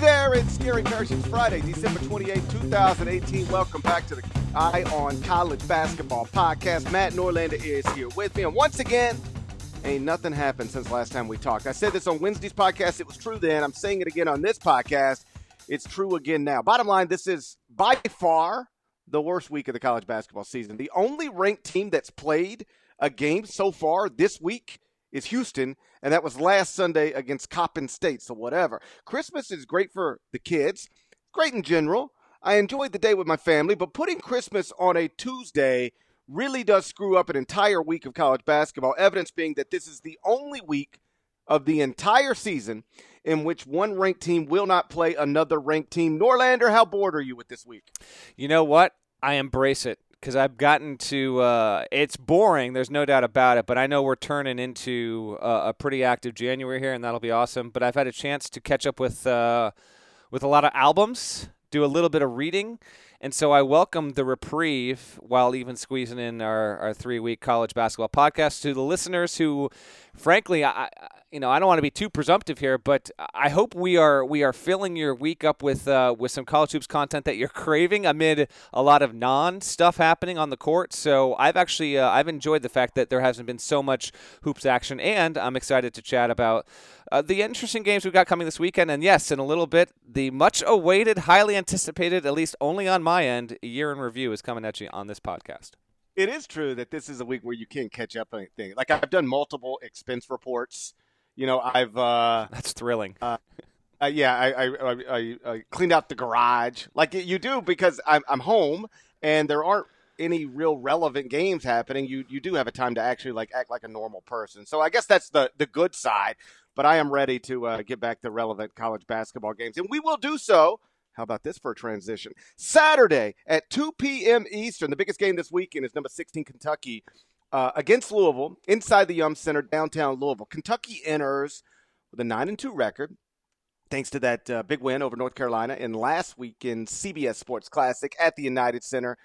there, it's Gary Parrish. It's Friday, December 28, 2018. Welcome back to the Eye on College Basketball podcast. Matt Norlander is here with me. And once again, ain't nothing happened since last time we talked. I said this on Wednesday's podcast. It was true then. I'm saying it again on this podcast. It's true again now. Bottom line, this is by far the worst week of the college basketball season. The only ranked team that's played a game so far this week is Houston, and that was last Sunday against Coppin State. So whatever. Christmas is great for the kids, great in general. I enjoyed the day with my family, but putting Christmas on a Tuesday really does screw up an entire week of college basketball. Evidence being that this is the only week of the entire season in which one ranked team will not play another ranked team. Norlander, how bored are you with this week? You know what? I embrace it because I've gotten to. Uh, it's boring. There's no doubt about it. But I know we're turning into uh, a pretty active January here, and that'll be awesome. But I've had a chance to catch up with uh, with a lot of albums, do a little bit of reading, and so I welcome the reprieve while even squeezing in our, our three week college basketball podcast to the listeners who, frankly, I, you know, I don't want to be too presumptive here, but I hope we are we are filling your week up with uh, with some college hoops content that you're craving amid a lot of non stuff happening on the court. So I've actually uh, I've enjoyed the fact that there hasn't been so much hoops action, and I'm excited to chat about uh, the interesting games we've got coming this weekend. And yes, in a little bit, the much awaited, highly anticipated, at least only on my end, year in review is coming at you on this podcast. It is true that this is a week where you can't catch up on anything. Like I've done multiple expense reports you know, I've uh, that's thrilling. Uh, uh, yeah, I I, I, I, cleaned out the garage like you do because I'm I'm home and there aren't any real relevant games happening. You you do have a time to actually like act like a normal person. So I guess that's the the good side. But I am ready to uh, get back to relevant college basketball games, and we will do so. How about this for a transition? Saturday at 2 p.m. Eastern, the biggest game this weekend is number 16 Kentucky uh, against Louisville inside the Yum Center, downtown Louisville. Kentucky enters with a nine and two record, thanks to that uh, big win over North Carolina in last weekend's CBS Sports Classic at the United Center.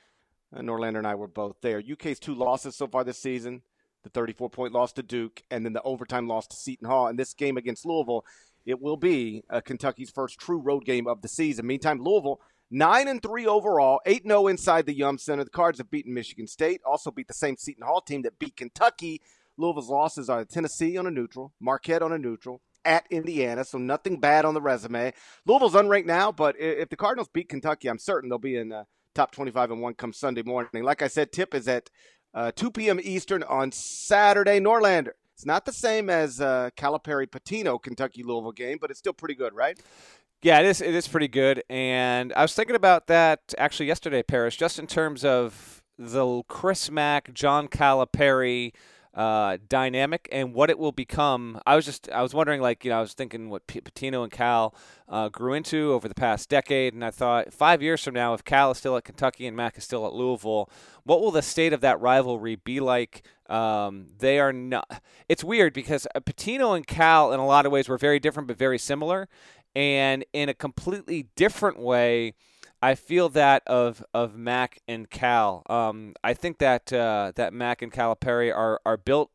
Uh, Norlander and I were both there. UK's two losses so far this season: the 34 point loss to Duke, and then the overtime loss to Seton Hall. And this game against Louisville, it will be uh, Kentucky's first true road game of the season. Meantime, Louisville Nine and three overall, eight zero inside the Yum Center. The Cards have beaten Michigan State, also beat the same Seton Hall team that beat Kentucky. Louisville's losses are Tennessee on a neutral, Marquette on a neutral, at Indiana, so nothing bad on the resume. Louisville's unranked now, but if the Cardinals beat Kentucky, I'm certain they'll be in uh, top 25 and one come Sunday morning. Like I said, tip is at uh, 2 p.m. Eastern on Saturday. Norlander. It's not the same as uh, Calipari Pitino Kentucky Louisville game, but it's still pretty good, right? Yeah, it is. It is pretty good, and I was thinking about that actually yesterday, Parrish, just in terms of the Chris Mack, John Calipari uh, dynamic and what it will become. I was just I was wondering, like you know, I was thinking what P- Pitino and Cal uh, grew into over the past decade, and I thought five years from now, if Cal is still at Kentucky and Mack is still at Louisville, what will the state of that rivalry be like? Um, they are not. It's weird because Pitino and Cal, in a lot of ways, were very different but very similar, and in a completely different way. I feel that of of Mack and Cal. Um, I think that uh, that Mack and Calipari are are built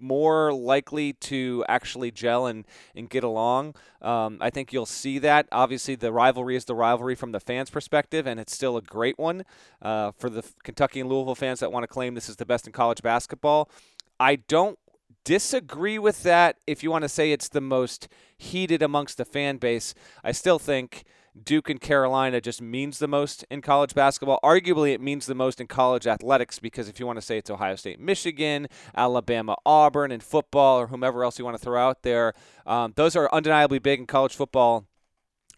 more likely to actually gel and, and get along. Um, I think you'll see that. Obviously, the rivalry is the rivalry from the fans' perspective, and it's still a great one uh, for the Kentucky and Louisville fans that want to claim this is the best in college basketball. I don't disagree with that if you want to say it's the most heated amongst the fan base. I still think Duke and Carolina just means the most in college basketball. Arguably, it means the most in college athletics because if you want to say it's Ohio State, Michigan, Alabama, Auburn, and football, or whomever else you want to throw out there, um, those are undeniably big in college football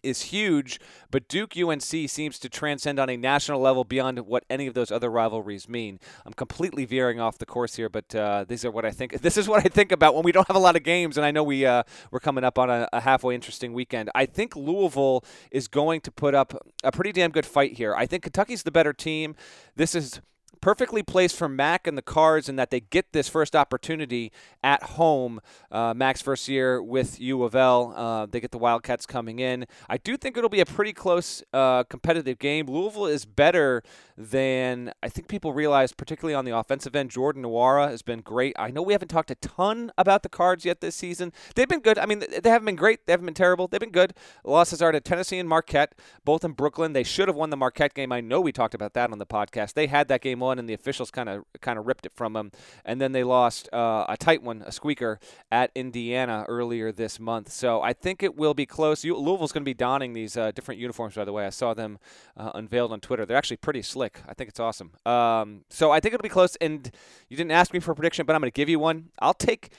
is huge, but Duke UNC seems to transcend on a national level beyond what any of those other rivalries mean. I'm completely veering off the course here, but uh, these are what I think. This is what I think about when we don't have a lot of games, and I know we uh, we're coming up on a, a halfway interesting weekend. I think Louisville is going to put up a pretty damn good fight here. I think Kentucky's the better team. This is perfectly placed for Mack and the Cards in that they get this first opportunity at home. Uh, Mack's first year with U of L, uh, they get the Wildcats coming in. I do think it'll be a pretty close, uh, competitive game. Louisville is better than I think people realize, particularly on the offensive end. Jordan Nwora has been great. I know we haven't talked a ton about the Cards yet this season. They've been good. I mean, they haven't been great. They haven't been terrible. They've been good. Losses are to Tennessee and Marquette, both in Brooklyn. They should have won the Marquette game. I know we talked about that on the podcast. They had that game won, and the officials kind of kind of ripped it from them. And then they lost uh, a tight one, a squeaker, at Indiana earlier this month. So I think it will be close. Louisville's going to be donning these uh, different uniforms. By the way, I saw them uh, unveiled on Twitter. They're actually pretty slick. I think it's awesome. Um, so I think it'll be close. And you didn't ask me for a prediction, but I'm going to give you one. I'll take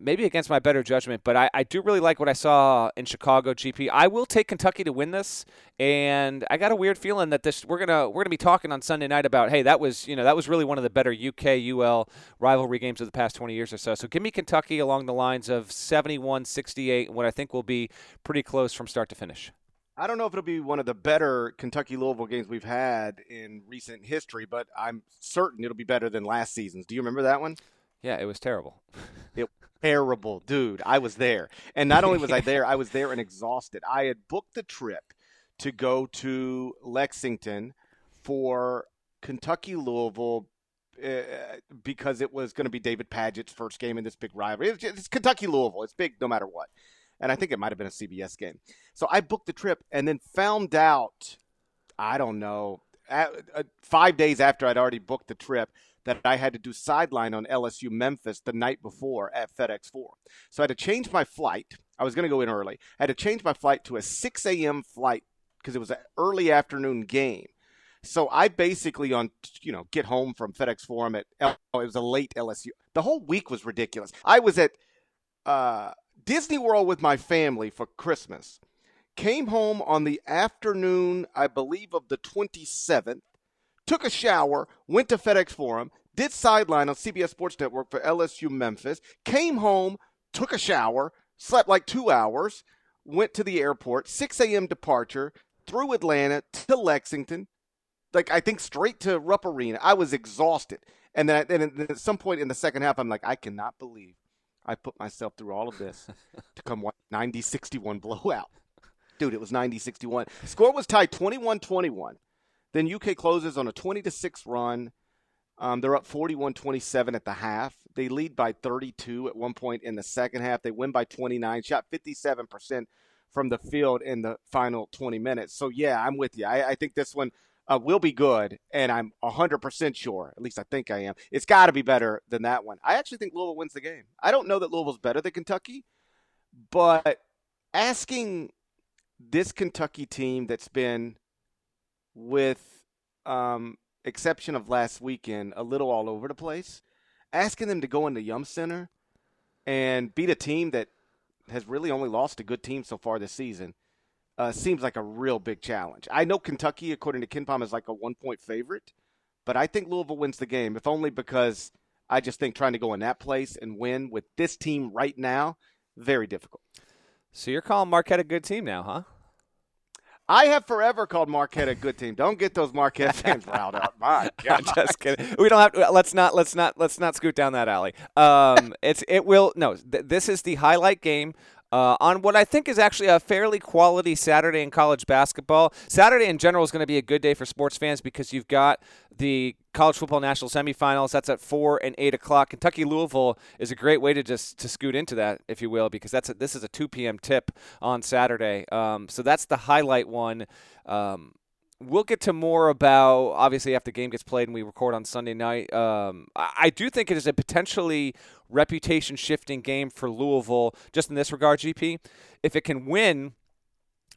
maybe against my better judgment, but I, I do really like what I saw in Chicago GP. I will take Kentucky to win this, and I got a weird feeling that this we're gonna we're gonna be talking on Sunday night about hey that was you know that was really one of the better UK UL rivalry games of the past 20 years or so. So give me Kentucky along the lines of 71-68, what I think will be pretty close from start to finish. I don't know if it'll be one of the better Kentucky Louisville games we've had in recent history, but I'm certain it'll be better than last season's. Do you remember that one? Yeah, it was terrible. it terrible, dude. I was there, and not only was I there, I was there and exhausted. I had booked the trip to go to Lexington for Kentucky Louisville uh, because it was going to be David Padgett's first game in this big rivalry. It's, it's Kentucky Louisville. It's big no matter what and I think it might have been a CBS game. So I booked the trip and then found out, I don't know, at, uh, five days after I'd already booked the trip, that I had to do sideline on LSU Memphis the night before at FedEx Forum. So I had to change my flight. I was going to go in early. I had to change my flight to a 6 a.m. flight because it was an early afternoon game. So I basically on you know get home from FedEx Forum at oh, it was a late LSU. The whole week was ridiculous. I was at uh, Disney World with my family for Christmas. Came home on the afternoon, I believe, of the 27th. Took a shower, went to FedEx Forum, did sideline on CBS Sports Network for LSU Memphis. Came home, took a shower, slept like two hours, went to the airport, 6 a.m. departure through Atlanta to Lexington, like I think straight to Rupp Arena. I was exhausted, and then, then at some point in the second half, I'm like, I cannot believe I put myself through all of this to come 90 61 blowout. Dude, it was 90 61. Score was tied 21 21. Then UK closes on a 20 to 6 run. Um, they're up 41 27 at the half. They lead by 32 at one point in the second half. They win by 29, shot 57% from the field in the final 20 minutes. So, yeah, I'm with you. I, I think this one uh, will be good, and I'm 100% sure, at least I think I am. It's got to be better than that one. I actually think Louisville wins the game. I don't know that Louisville's better than Kentucky, but asking this Kentucky team that's been, with um, exception of last weekend, a little all over the place, asking them to go into Yum Center and beat a team that has really only lost a good team so far this season – uh, seems like a real big challenge. I know Kentucky, according to KenPom, is like a one point favorite, but I think Louisville wins the game, if only because I just think trying to go in that place and win with this team right now, very difficult. So you're calling Marquette a good team now, huh? I have forever called Marquette a good team. Don't get those Marquette fans riled up. My God. just kidding. We don't have to. Let's not. Let's not. Let's not scoot down that alley. Um, it's. It will. No. Th- this is the highlight game uh, on what I think is actually a fairly quality Saturday in college basketball. Saturday in general is going to be a good day for sports fans because you've got the college football national semifinals. That's at four and eight o'clock. Kentucky Louisville is a great way to just to scoot into that, if you will, because that's a, this is a two p.m. tip on Saturday. Um, so that's the highlight one. Um, we'll get to more about obviously after the game gets played and we record on Sunday night. Um, I, do think it is a potentially reputation shifting game for Louisville, just in this regard, GP. If it can win,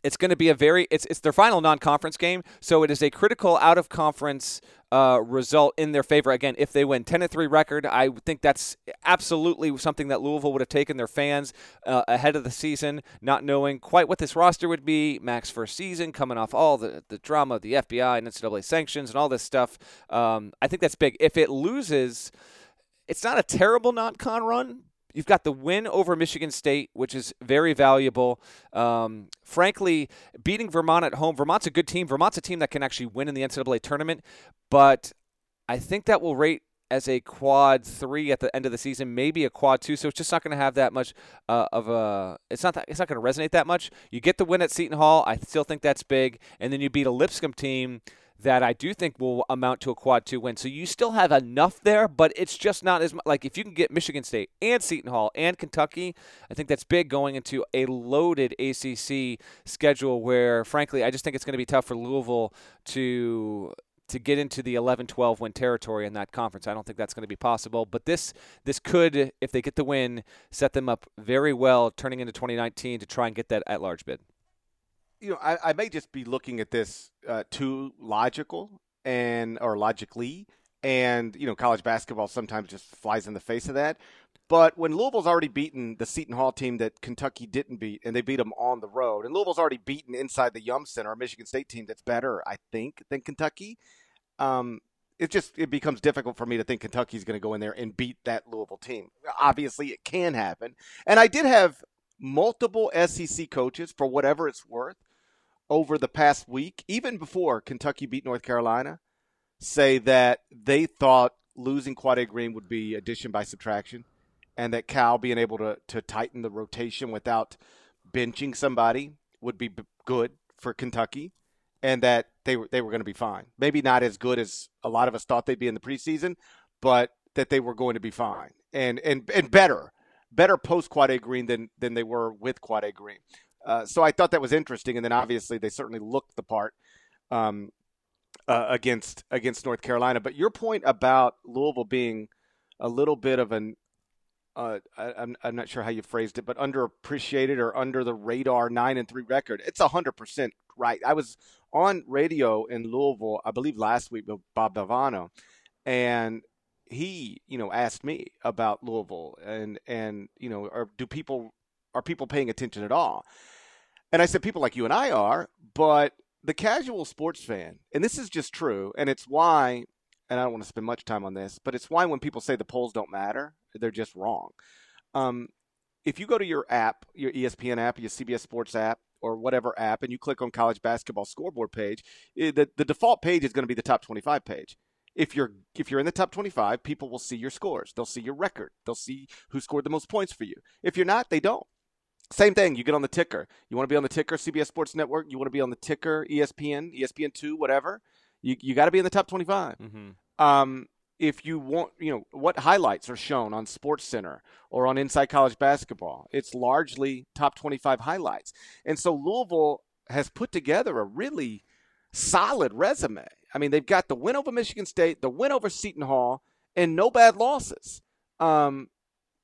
it's going to be a very it's it's their final non-conference game, so it is a critical out of conference uh, result in their favor. Again, if they win 10 to 3 record, I think that's absolutely something that Louisville would have taken their fans uh, ahead of the season, not knowing quite what this roster would be. Mack's first season, coming off all the, the drama of the FBI and NCAA sanctions and all this stuff. Um, I think that's big. If it loses, it's not a terrible non-con run, You've got the win over Michigan State, which is very valuable. Um, frankly, beating Vermont at home, Vermont's a good team. Vermont's a team that can actually win in the NCAA tournament, but I think that will rate as a quad three at the end of the season, maybe a quad two. So it's just not going to have that much uh, of a. It's not that it's not going to resonate that much. You get the win at Seton Hall. I still think that's big, and then you beat a Lipscomb team that I do think will amount to a quad two win. So you still have enough there, but it's just not as much. Like if you can get Michigan State and Seton Hall and Kentucky, I think that's big going into a loaded ACC schedule where, frankly, I just think it's going to be tough for Louisville to to get into the 11-12 win territory in that conference. I don't think that's going to be possible, but this this could, if they get the win, set them up very well turning into 2019 to try and get that at large bid you know, I, I may just be looking at this uh, too logical and or logically, and you know, college basketball sometimes just flies in the face of that. But when Louisville's already beaten the Seton Hall team that Kentucky didn't beat, and they beat them on the road, and Louisville's already beaten inside the Yum Center a Michigan State team that's better, I think, than Kentucky. Um, it just it becomes difficult for me to think Kentucky's going to go in there and beat that Louisville team. Obviously, it can happen, and I did have multiple SEC coaches, for whatever it's worth, over the past week, even before Kentucky beat North Carolina, say that they thought losing Quade Green would be addition by subtraction, and that Cal being able to to tighten the rotation without benching somebody would be good for Kentucky, and that they were they were going to be fine. Maybe not as good as a lot of us thought they'd be in the preseason, but that they were going to be fine and and and better, better post Quade Green than than they were with Quade Green. Uh, so I thought that was interesting, and then obviously they certainly looked the part um, uh, against against North Carolina. But your point about Louisville being a little bit of an uh, I, I'm I'm not sure how you phrased it, but underappreciated or under the radar nine and three record. It's hundred percent right. I was on radio in Louisville, I believe last week with Bob Valvano, and he, you know, asked me about Louisville and and you know, are, do people are people paying attention at all? And I said, people like you and I are, but the casual sports fan, and this is just true, and it's why, and I don't want to spend much time on this, but it's why when people say the polls don't matter, they're just wrong. Um, if you go to your app, your ESPN app, your CBS Sports app, or whatever app, and you click on college basketball scoreboard page, eh, the, the default page is going to be the top 25 page. If you're if you're in the top 25, people will see your scores. They'll see your record. They'll see who scored the most points for you. If you're not, they don't. Same thing. You get on the ticker. You want to be on the ticker, CBS Sports Network. You want to be on the ticker, ESPN, ESPN two, whatever. You you got to be in the top twenty five. mm mm-hmm. um, if you want, you know, what highlights are shown on Sports Center or on Inside College Basketball, it's largely top twenty five highlights. And so Louisville has put together a really solid resume. I mean, they've got the win over Michigan State, the win over Seton Hall, and no bad losses. Um,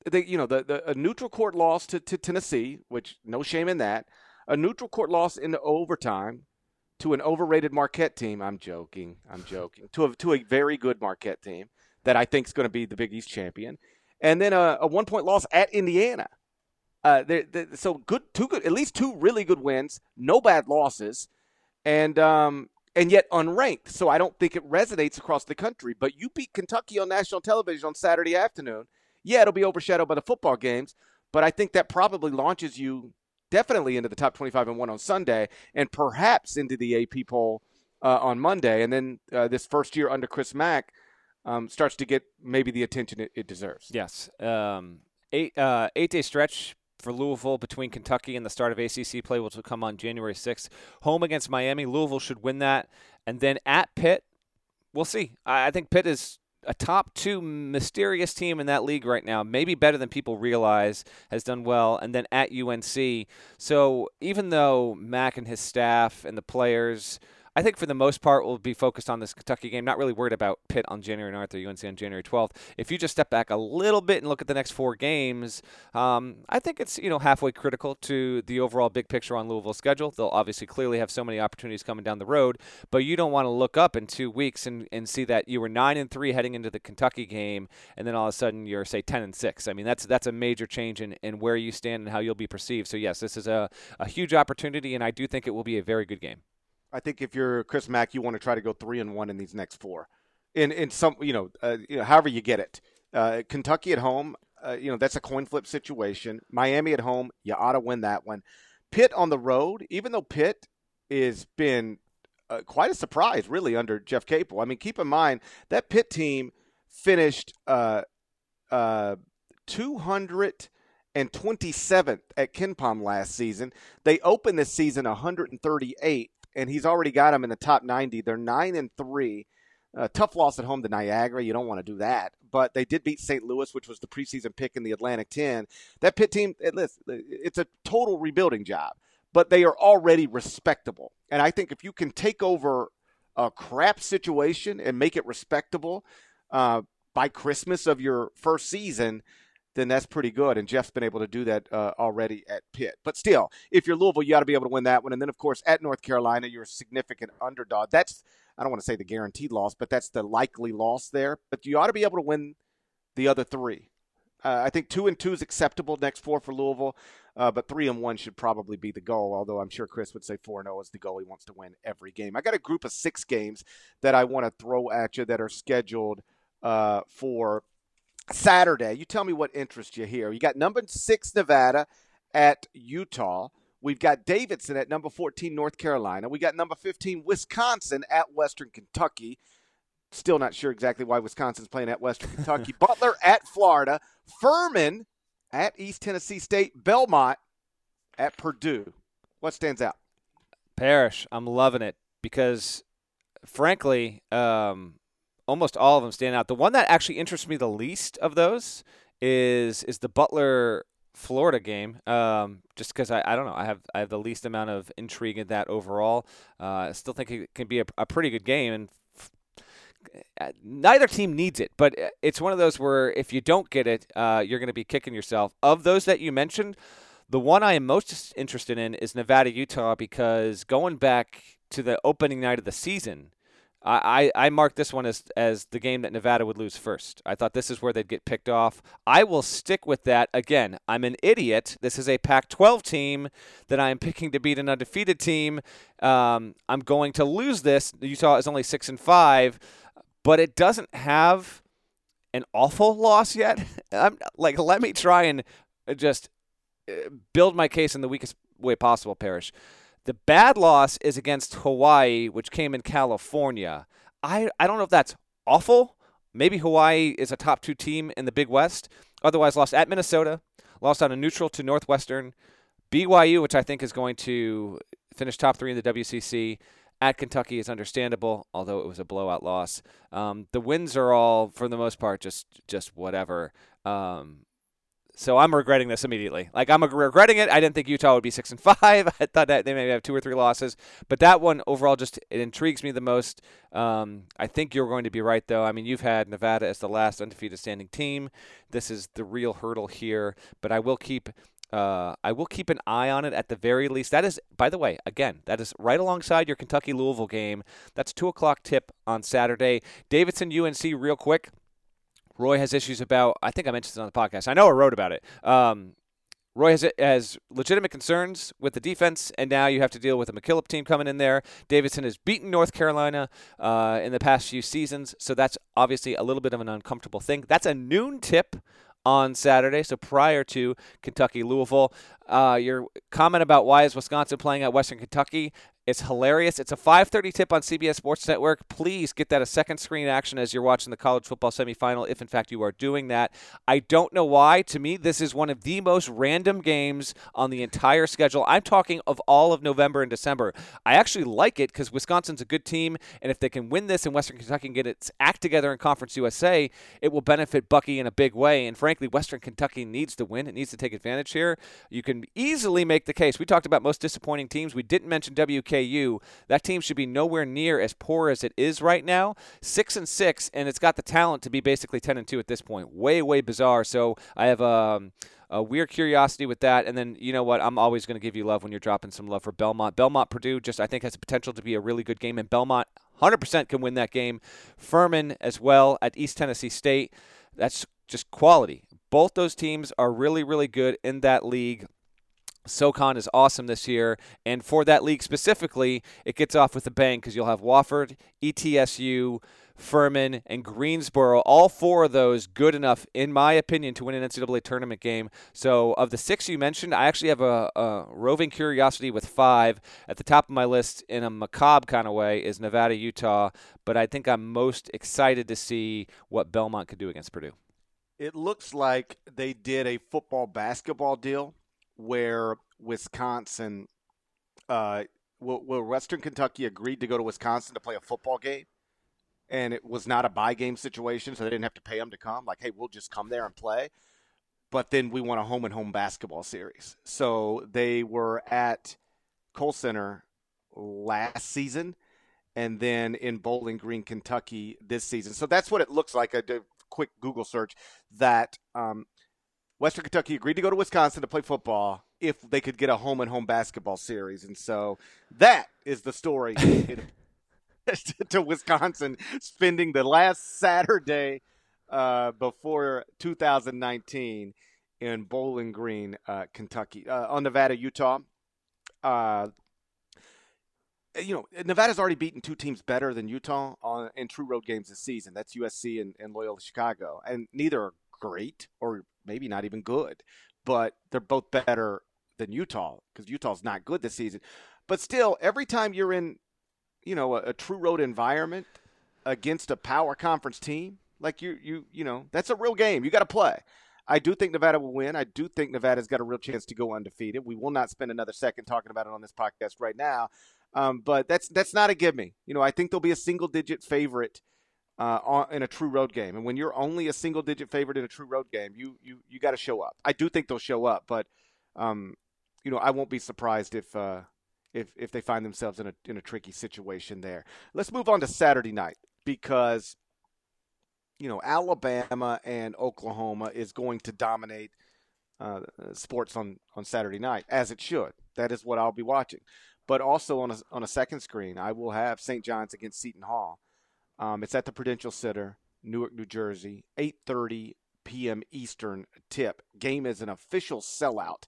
they, you know, the, the a neutral court loss to, to Tennessee, which no shame in that. A neutral court loss into overtime to an overrated Marquette team. I'm joking. I'm joking. To a to a very good Marquette team that I think is going to be the Big East champion, and then a, a one point loss at Indiana. Uh, they're, they're, so good, two good, at least two really good wins, no bad losses, and um, and yet unranked. So I don't think it resonates across the country. But you beat Kentucky on national television on Saturday afternoon yeah, it'll be overshadowed by the football games, but I think that probably launches you definitely into the top 25 and 1 on Sunday and perhaps into the AP poll uh, on Monday. And then uh, this first year under Chris Mack um, starts to get maybe the attention it, it deserves. Yes. Um, eight, uh, eight day stretch for Louisville between Kentucky and the start of ACC play, which will come on January 6th. Home against Miami. Louisville should win that. And then at Pitt, we'll see. I think Pitt is a top two mysterious team in that league right now, maybe better than people realize, has done well, and then at UNC. So even though Mack and his staff and the players I think for the most part we'll be focused on this Kentucky game. Not really worried about Pitt on January 9th or UNC on January 12th. If you just step back a little bit and look at the next four games, um, I think it's you know halfway critical to the overall big picture on Louisville's schedule. They'll obviously clearly have so many opportunities coming down the road, but you don't want to look up in two weeks and, and see that you were nine and three heading into the Kentucky game, and then all of a sudden you're say ten and six. I mean that's that's a major change in, in where you stand and how you'll be perceived. So yes, this is a, a huge opportunity, and I do think it will be a very good game. I think if you're Chris Mack, you want to try to go three and one in these next four, in in some you know, uh, you know however you get it. Uh, Kentucky at home, uh, you know that's a coin flip situation. Miami at home, you ought to win that one. Pitt on the road, even though Pitt has been uh, quite a surprise, really under Jeff Capel. I mean, keep in mind that Pitt team finished uh, uh, 227th at KenPom last season. They opened this season 138th and he's already got them in the top 90. They're nine and three. Uh, tough loss at home to Niagara. You don't want to do that. But they did beat St. Louis, which was the preseason pick in the Atlantic 10. That Pitt team, it's a total rebuilding job, but they are already respectable. And I think if you can take over a crap situation and make it respectable uh, by Christmas of your first season, then that's pretty good. And Jeff's been able to do that uh, already at Pitt. But still, if you're Louisville, you got to be able to win that one. And then, of course, at North Carolina, you're a significant underdog. That's I don't want to say the guaranteed loss, but that's the likely loss there. But you ought to be able to win the other three. Uh, I think two and two is acceptable next four for Louisville, uh, but three and one should probably be the goal. Although I'm sure Chris would say four and zero is the goal. He wants to win every game. I got a group of six games that I want to throw at you that are scheduled uh, for Saturday. You tell me what interests you here. You got number six Nevada at Utah. We've got Davidson at number 14, North Carolina. We got number 15, Wisconsin at Western Kentucky. Still not sure exactly why Wisconsin's playing at Western Kentucky. Butler at Florida. Furman at East Tennessee State. Belmont at Purdue. What stands out? Parrish. I'm loving it because, frankly, um, almost all of them stand out. The one that actually interests me the least of those is is the Butler Florida game, um, just because I, I don't know I have I have the least amount of intrigue in that overall. Uh, I still think it can be a, a pretty good game, and uh, neither team needs it. But uh, it's one of those where if you don't get it, uh, you're going to be kicking yourself. Of those that you mentioned, the one I am most interested in is Nevada Utah because going back to the opening night of the season I, I marked this one as, as the game that Nevada would lose first. I thought this is where they'd get picked off. I will stick with that. Again, I'm an idiot. This is a Pac 12 team that I am picking to beat an undefeated team. Um, I'm going to lose this. Utah is only 6 and 5, but it doesn't have an awful loss yet. I'm like, let me try and just uh, build my case in the weakest way possible, Parrish. The bad loss is against Hawaii, which came in California. I, I don't know if that's awful. Maybe Hawaii is a top two team in the Big West. Otherwise, lost at Minnesota, lost on a neutral to Northwestern. BYU, which I think is going to finish top three in the WCC. At Kentucky is understandable, although it was a blowout loss. Um, the wins are all, for the most part, just just whatever. Um, so I'm regretting this immediately. Like I'm regretting it. I didn't think Utah would be six and five. I thought that they maybe have two or three losses, but that one overall just it intrigues me the most. Um, I think you're going to be right though. I mean, you've had Nevada as the last undefeated standing team. This is the real hurdle here, but I will keep. Uh, I will keep an eye on it at the very least. That is, by the way, again, that is right alongside your Kentucky Louisville game. That's two o'clock tip on Saturday. Davidson UNC, real quick. Roy has issues about. I think I mentioned this on the podcast. I know I wrote about it. Um, Roy has, has legitimate concerns with the defense, and now you have to deal with a McKillop team coming in there. Davidson has beaten North Carolina uh, in the past few seasons, so that's obviously a little bit of an uncomfortable thing. That's a noon tip on Saturday, so prior to Kentucky Louisville. Uh, your comment about why is Wisconsin playing at Western Kentucky? It's hilarious. It's a 5:30 tip on CBS Sports Network. Please get that a second screen action as you're watching the college football semifinal, if in fact you are doing that. I don't know why. To me, this is one of the most random games on the entire schedule. I'm talking of all of November and December. I actually like it because Wisconsin's a good team, and if they can win this and Western Kentucky can get its act together in Conference USA, it will benefit Bucky in a big way. And frankly, Western Kentucky needs to win. It needs to take advantage here. You can easily make the case. We talked about most disappointing teams. We didn't mention WK That team should be nowhere near as poor as it is right now. Six and six, and it's got the talent to be basically ten and two at this point. Way, way bizarre. So I have um, a weird curiosity with that. And then you know what? I'm always going to give you love when you're dropping some love for Belmont. Belmont Purdue just I think has the potential to be a really good game, and Belmont 100% can win that game. Furman as well at East Tennessee State. That's just quality. Both those teams are really, really good in that league. SoCon is awesome this year, and for that league specifically, it gets off with a bang because you'll have Wofford, ETSU, Furman, and Greensboro. All four of those good enough, in my opinion, to win an NCAA tournament game. So, of the six you mentioned, I actually have a, a roving curiosity with five. At the top of my list, in a macabre kind of way, is Nevada, Utah. But I think I'm most excited to see what Belmont could do against Purdue. It looks like they did a football basketball deal where Wisconsin uh, where Western Kentucky agreed to go to Wisconsin to play a football game, and it was not a buy game situation, so they didn't have to pay them to come. Like, hey, we'll just come there and play. But then we won a home and home basketball series, so they were at Kohl Center last season, and then in Bowling Green, Kentucky this season. So that's what it looks like. I did a quick Google search that um, Western Kentucky agreed to go to Wisconsin to play football if they could get a home and home basketball series. And so that is the story to Wisconsin spending the last Saturday uh, before 2019 in Bowling Green, uh, Kentucky. Uh, on Nevada, Utah. Uh, you know, Nevada's already beaten two teams better than Utah on, in true road games this season. That's USC and, and Loyola Chicago. And neither are great or maybe not even good, but they're both better than Utah because Utah's not good this season. But still, every time you're in, you know, a, a true road environment against a power conference team, like you, you, you know, that's a real game. You got to play. I do think Nevada will win. I do think Nevada's got a real chance to go undefeated. We will not spend another second talking about it on this podcast right now, um, but that's that's not a give me. You know, I think they'll be a single digit favorite uh, in a true road game. And when you're only a single digit favorite in a true road game, you you you got to show up. I do think they'll show up, but um, you know, I won't be surprised if uh, if if they find themselves in a in a tricky situation there. Let's move on to Saturday night because you know Alabama and Oklahoma is going to dominate uh, sports on on Saturday night as it should. That is what I'll be watching. But also on a on a second screen, I will have St. John's against Seton Hall. Um, it's at the Prudential Center, Newark, New Jersey, 8:30 p.m. Eastern tip. Game is an official sellout,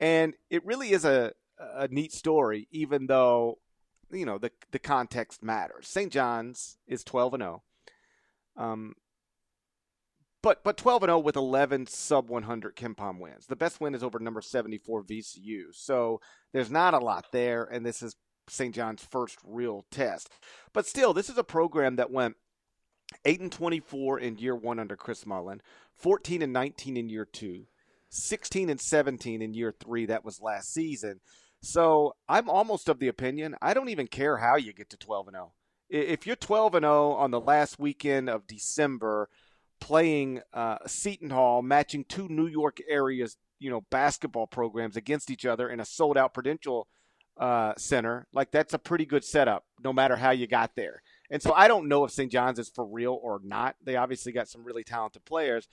and it really is a a neat story, even though you know the the context matters. St. John's is 12 and 0. Um, but but 12 and 0 with 11 sub 100 KenPom wins. The best win is over number 74 VCU. So there's not a lot there, and this is St. John's first real test. But still, this is a program that went 8 and 24 in year 1 under Chris Mullin, 14 and 19 in year 2, 16 and 17 in year 3 that was last season. So, I'm almost of the opinion I don't even care how you get to 12 and 0. If you're 12 and 0 on the last weekend of December playing uh, Seton Hall matching two New York areas, you know, basketball programs against each other in a sold out Prudential uh, center, like that's a pretty good setup, no matter how you got there. And so I don't know if St. John's is for real or not. They obviously got some really talented players,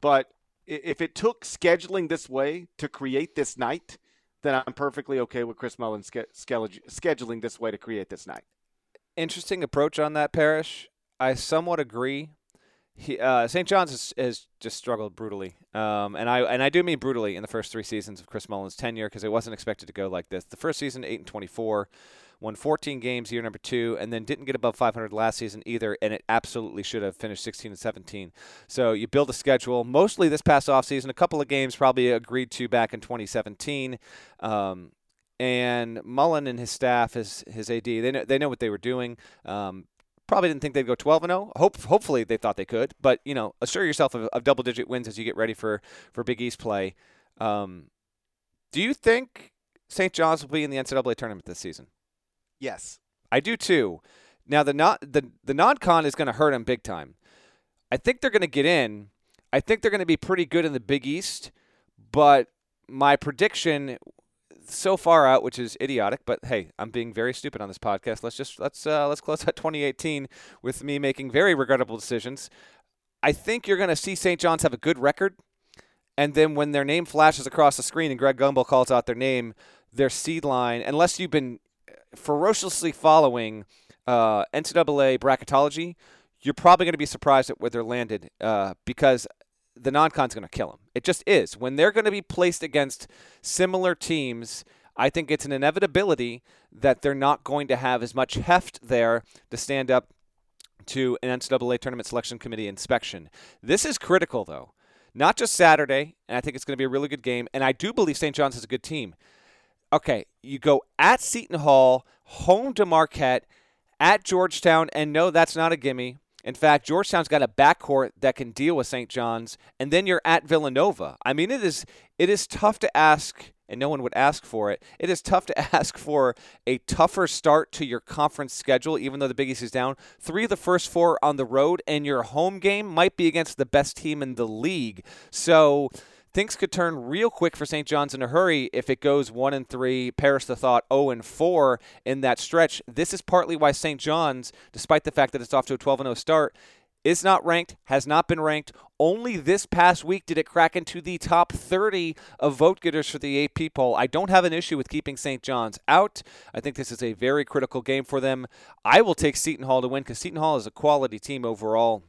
but if it took scheduling this way to create this night, then I'm perfectly okay with Chris Mullin scheduling this way to create this night. Interesting approach on that, Parrish. I somewhat agree. He, uh, St. John's has, has, just struggled brutally, um, and I and I do mean brutally in the first three seasons of Chris Mullin's tenure because it wasn't expected to go like this. The first season, eight and twenty-four, won 14 games year number two, and then didn't get above 500 last season either, and it absolutely should have finished 16 and 17. So you build a schedule, mostly this past offseason, a couple of games probably agreed to back in 2017. Um, and Mullin and his staff, his his AD, they know they know what they were doing. Um, Probably didn't think they'd go 12 and 0. Hope, hopefully they thought they could, but you know, assure yourself of, of double digit wins as you get ready for for Big East play. Um, do you think St. John's will be in the NCAA tournament this season? Yes, I do too. Now the not the the non-con is going to hurt them big time. I think they're going to get in. I think they're going to be pretty good in the Big East, but my prediction so far out, which is idiotic. But hey, I'm being very stupid on this podcast. Let's just let's uh, let's close out 2018 with me making very regrettable decisions. I think you're going to see St. John's have a good record, and then when their name flashes across the screen and Greg Gumbel calls out their name, their seed line, unless you've been ferociously following uh, NCAA bracketology, you're probably going to be surprised at where they're landed uh, because the non-con's going to kill them. It just is. When they're going to be placed against similar teams, I think it's an inevitability that they're not going to have as much heft there to stand up to an NCAA tournament selection committee inspection. This is critical, though. Not just Saturday, and I think it's going to be a really good game. And I do believe St. John's is a good team. Okay, you go at Seton Hall, home to Marquette, at Georgetown, and no, that's not a gimme. In fact, Georgetown's got a backcourt that can deal with St. John's, and then you're at Villanova. I mean, it is it is tough to ask, and no one would ask for it. It is tough to ask for a tougher start to your conference schedule, even though the Big East is down. Three of the first four on the road, and your home game might be against the best team in the league. So things could turn real quick for St. John's in a hurry if it goes one and three. Parrish the thought zero oh and four in that stretch. This is partly why St. John's, despite the fact that it's off to a 12 and 0 start, is not ranked, has not been ranked. Only this past week did it crack into the top 30 of vote getters for the AP poll. I don't have an issue with keeping St. John's out. I think this is a very critical game for them. I will take Seton Hall to win because Seton Hall is a quality team overall.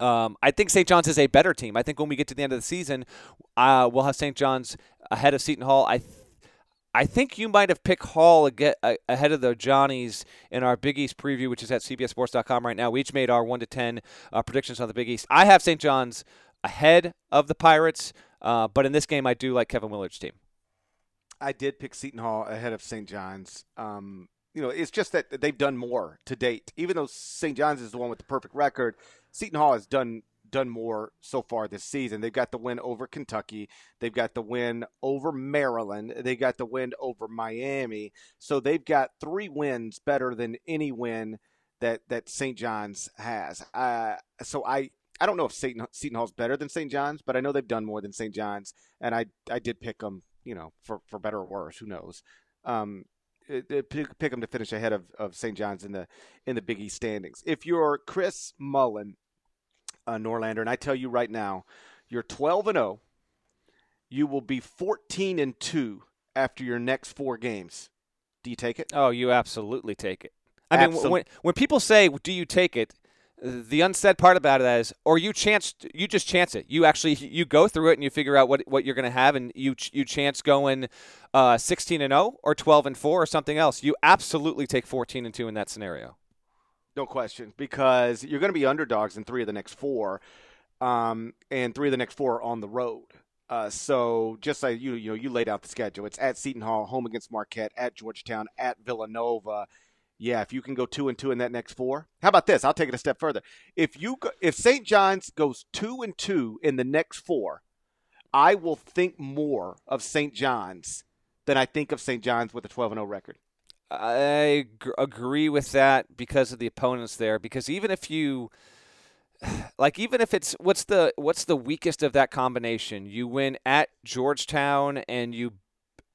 Um, I think St. John's is a better team. I think when we get to the end of the season, uh, we'll have St. John's ahead of Seton Hall. I. Th- I think you might have picked Hall ahead of the Johnnies in our Big East preview, which is at CBSSports.com right now. We each made our 1 to 10 uh, predictions on the Big East. I have St. John's ahead of the Pirates, uh, but in this game, I do like Kevin Willard's team. I did pick Seton Hall ahead of St. John's. Um, you know, it's just that they've done more to date. Even though St. John's is the one with the perfect record, Seton Hall has done done more so far this season. They've got the win over Kentucky. They've got the win over Maryland. They got the win over Miami. So they've got three wins better than any win that that St. John's has. Uh, so I I don't know if Seton, Seton Hall's better than St. John's, but I know they've done more than St. John's, and I I did pick them. You know, for for better or worse, who knows? Um, pick, pick them to finish ahead of, of St. John's in the in the Big East standings. If you're Chris Mullin, uh, Norlander, and I tell you right now, you're 12 and 0. You will be 14 and 2 after your next four games. Do you take it? Oh, you absolutely take it. I Absol- mean, when when people say, "Do you take it?" The unsaid part about it is, or you chance, you just chance it. You actually you go through it and you figure out what, what you're going to have, and you you chance going uh, 16 and 0 or 12 and 4 or something else. You absolutely take 14 and 2 in that scenario. No question, because you're going to be underdogs in three of the next four, um, and three of the next four are on the road. Uh, so just like you, you know, you laid out the schedule. It's at Seton Hall, home against Marquette, at Georgetown, at Villanova. Yeah, if you can go two and two in that next four. How about this? I'll take it a step further. If you go, if St. John's goes two and two in the next four, I will think more of St. John's than I think of St. John's with a 12 and 0 record. I g- agree with that because of the opponents there. Because even if you, like, even if it's what's the what's the weakest of that combination? You win at Georgetown, and you,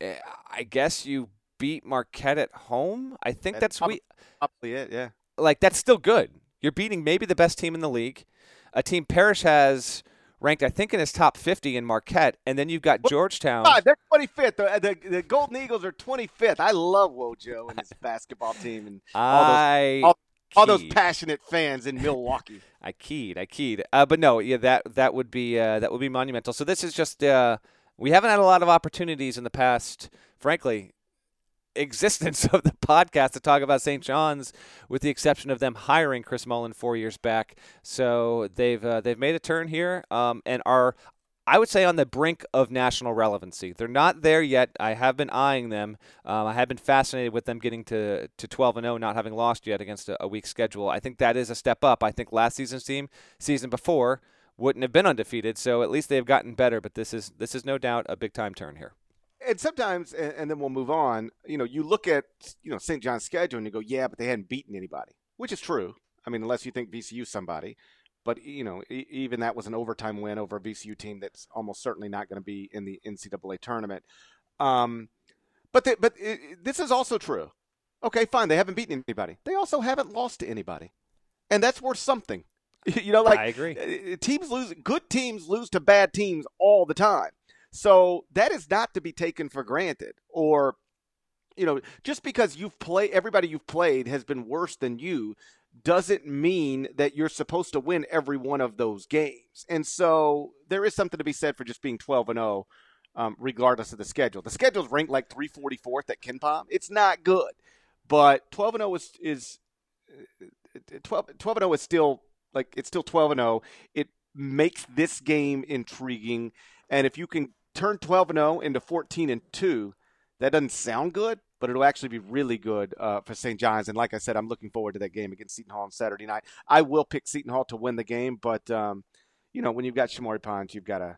eh, I guess you beat Marquette at home. I think that's, that's probably, we, probably it. Yeah, like that's still good. You're beating maybe the best team in the league, a team Parrish has ranked, I think, in his top 50 in Marquette. And then you've got Georgetown. God, they're 25th. The, the, the, Golden Eagles are 25th. I love Wojo and his basketball team and all those, all, all, those passionate fans in Milwaukee. I keyed. I keyed. Uh, but no, yeah, that that would be uh, that would be monumental. So this is just uh, we haven't had a lot of opportunities in the past, frankly, existence of the podcast to talk about St. John's, with the exception of them hiring Chris Mullin four years back. So they've uh, they've made a turn here um, and are. I would say on the brink of national relevancy. They're not there yet. I have been eyeing them. Um, I have been fascinated with them getting to, to 12 and 0, not having lost yet against a, a weak schedule. I think that is a step up. I think last season's team, season before, wouldn't have been undefeated. So at least they've gotten better. But this is this is no doubt a big time turn here and sometimes, and, and, then we'll move on. You know, you look at you know St. John's schedule and you go, yeah, but they hadn't beaten anybody, which is true. I mean, unless you think VCU somebody, but you know, e- even that was an overtime win over a VCU team that's almost certainly not going to be in the NCAA tournament. Um, but they, but it, this is also true. Okay, fine, they haven't beaten anybody. They also haven't lost to anybody, and that's worth something. you know, like I agree. Uh, teams lose. Good teams lose to bad teams all the time. So that is not to be taken for granted. Or, you know, just because you've played, everybody you've played has been worse than you doesn't mean that you're supposed to win every one of those games. And so there is something to be said for just being 12 and 0, um, regardless of the schedule. The schedule's ranked like 344th at KenPom. It's not good, but 12 and 0 is, is uh, 12, 12 and 0 is still like it's still 12 and 0. It makes this game intriguing. And if you can turn 12 and 0 into 14 and 2, that doesn't sound good, but it'll actually be really good uh, for St. John's. And like I said, I'm looking forward to that game against Seton Hall on Saturday night. I will pick Seton Hall to win the game, but um, you know when you've got Shamorie Ponds, you've got to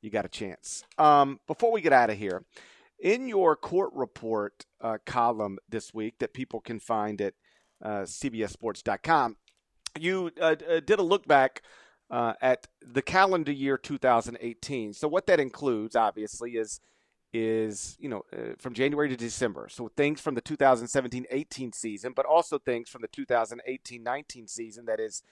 you got a chance. Um, before we get out of here, in your court report uh, column this week that people can find at uh, CBSSports.com, you uh, uh, did a look back uh, at the calendar year 2018. So what that includes, obviously, is is you know uh, from January to December. So things from the 2017-18 season, but also things from the 2018-19 season that is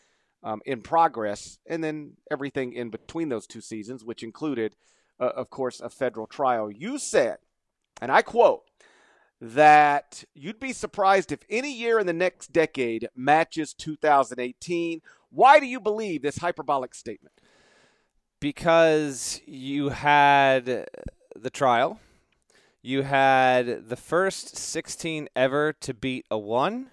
um, in progress, and then everything in between those two seasons, which included, uh, of course, a federal trial. You said, and I quote, that you'd be surprised if any year in the next decade matches 2018. Why do you believe this hyperbolic statement? Because you had the trial, you had the first 16 ever to beat a one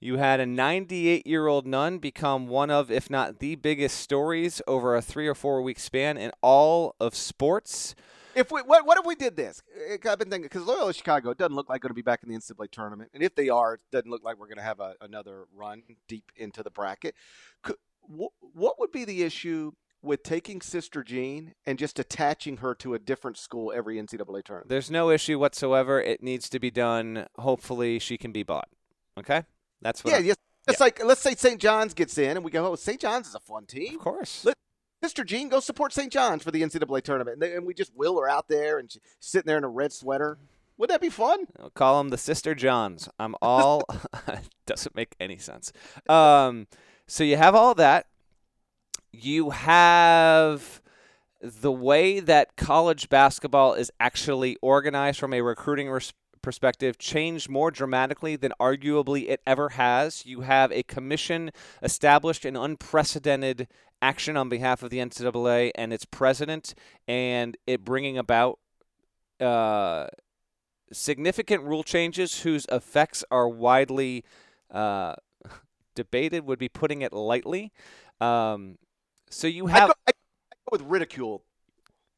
you had a 98 year old nun become one of, if not the biggest stories over a three or four week span in all of sports. If we what, what if we did this? Eh, eh, I've been thinking because Loyola Chicago doesn't look like going to be back in the NCAA tournament, and if they are, it doesn't look like we're going to have a, another run deep into the bracket. Could, what, what would be the issue with taking Sister Jean and just attaching her to a different school every NCAA tournament? There's no issue whatsoever. It needs to be done. Hopefully, she can be bought. Okay. That's what. Yeah, yes. It's yeah. like let's say St. John's gets in, and we go, "Oh, St. John's is a fun team." Of course. Let, Mr. Jean, go support St. John's for the NCAA tournament, and, they, and we just will her out there, and she's sitting there in a red sweater. Would that be fun? I'll call them the Sister Johns. I'm all. doesn't make any sense. Um, so you have all that. You have the way that college basketball is actually organized from a recruiting res- perspective changed more dramatically than arguably it ever has. You have a commission established in unprecedented action on behalf of the NCAA and its president, and it bringing about uh, significant rule changes whose effects are widely uh, debated, would be putting it lightly. Um, so you have. I go, I go with ridicule.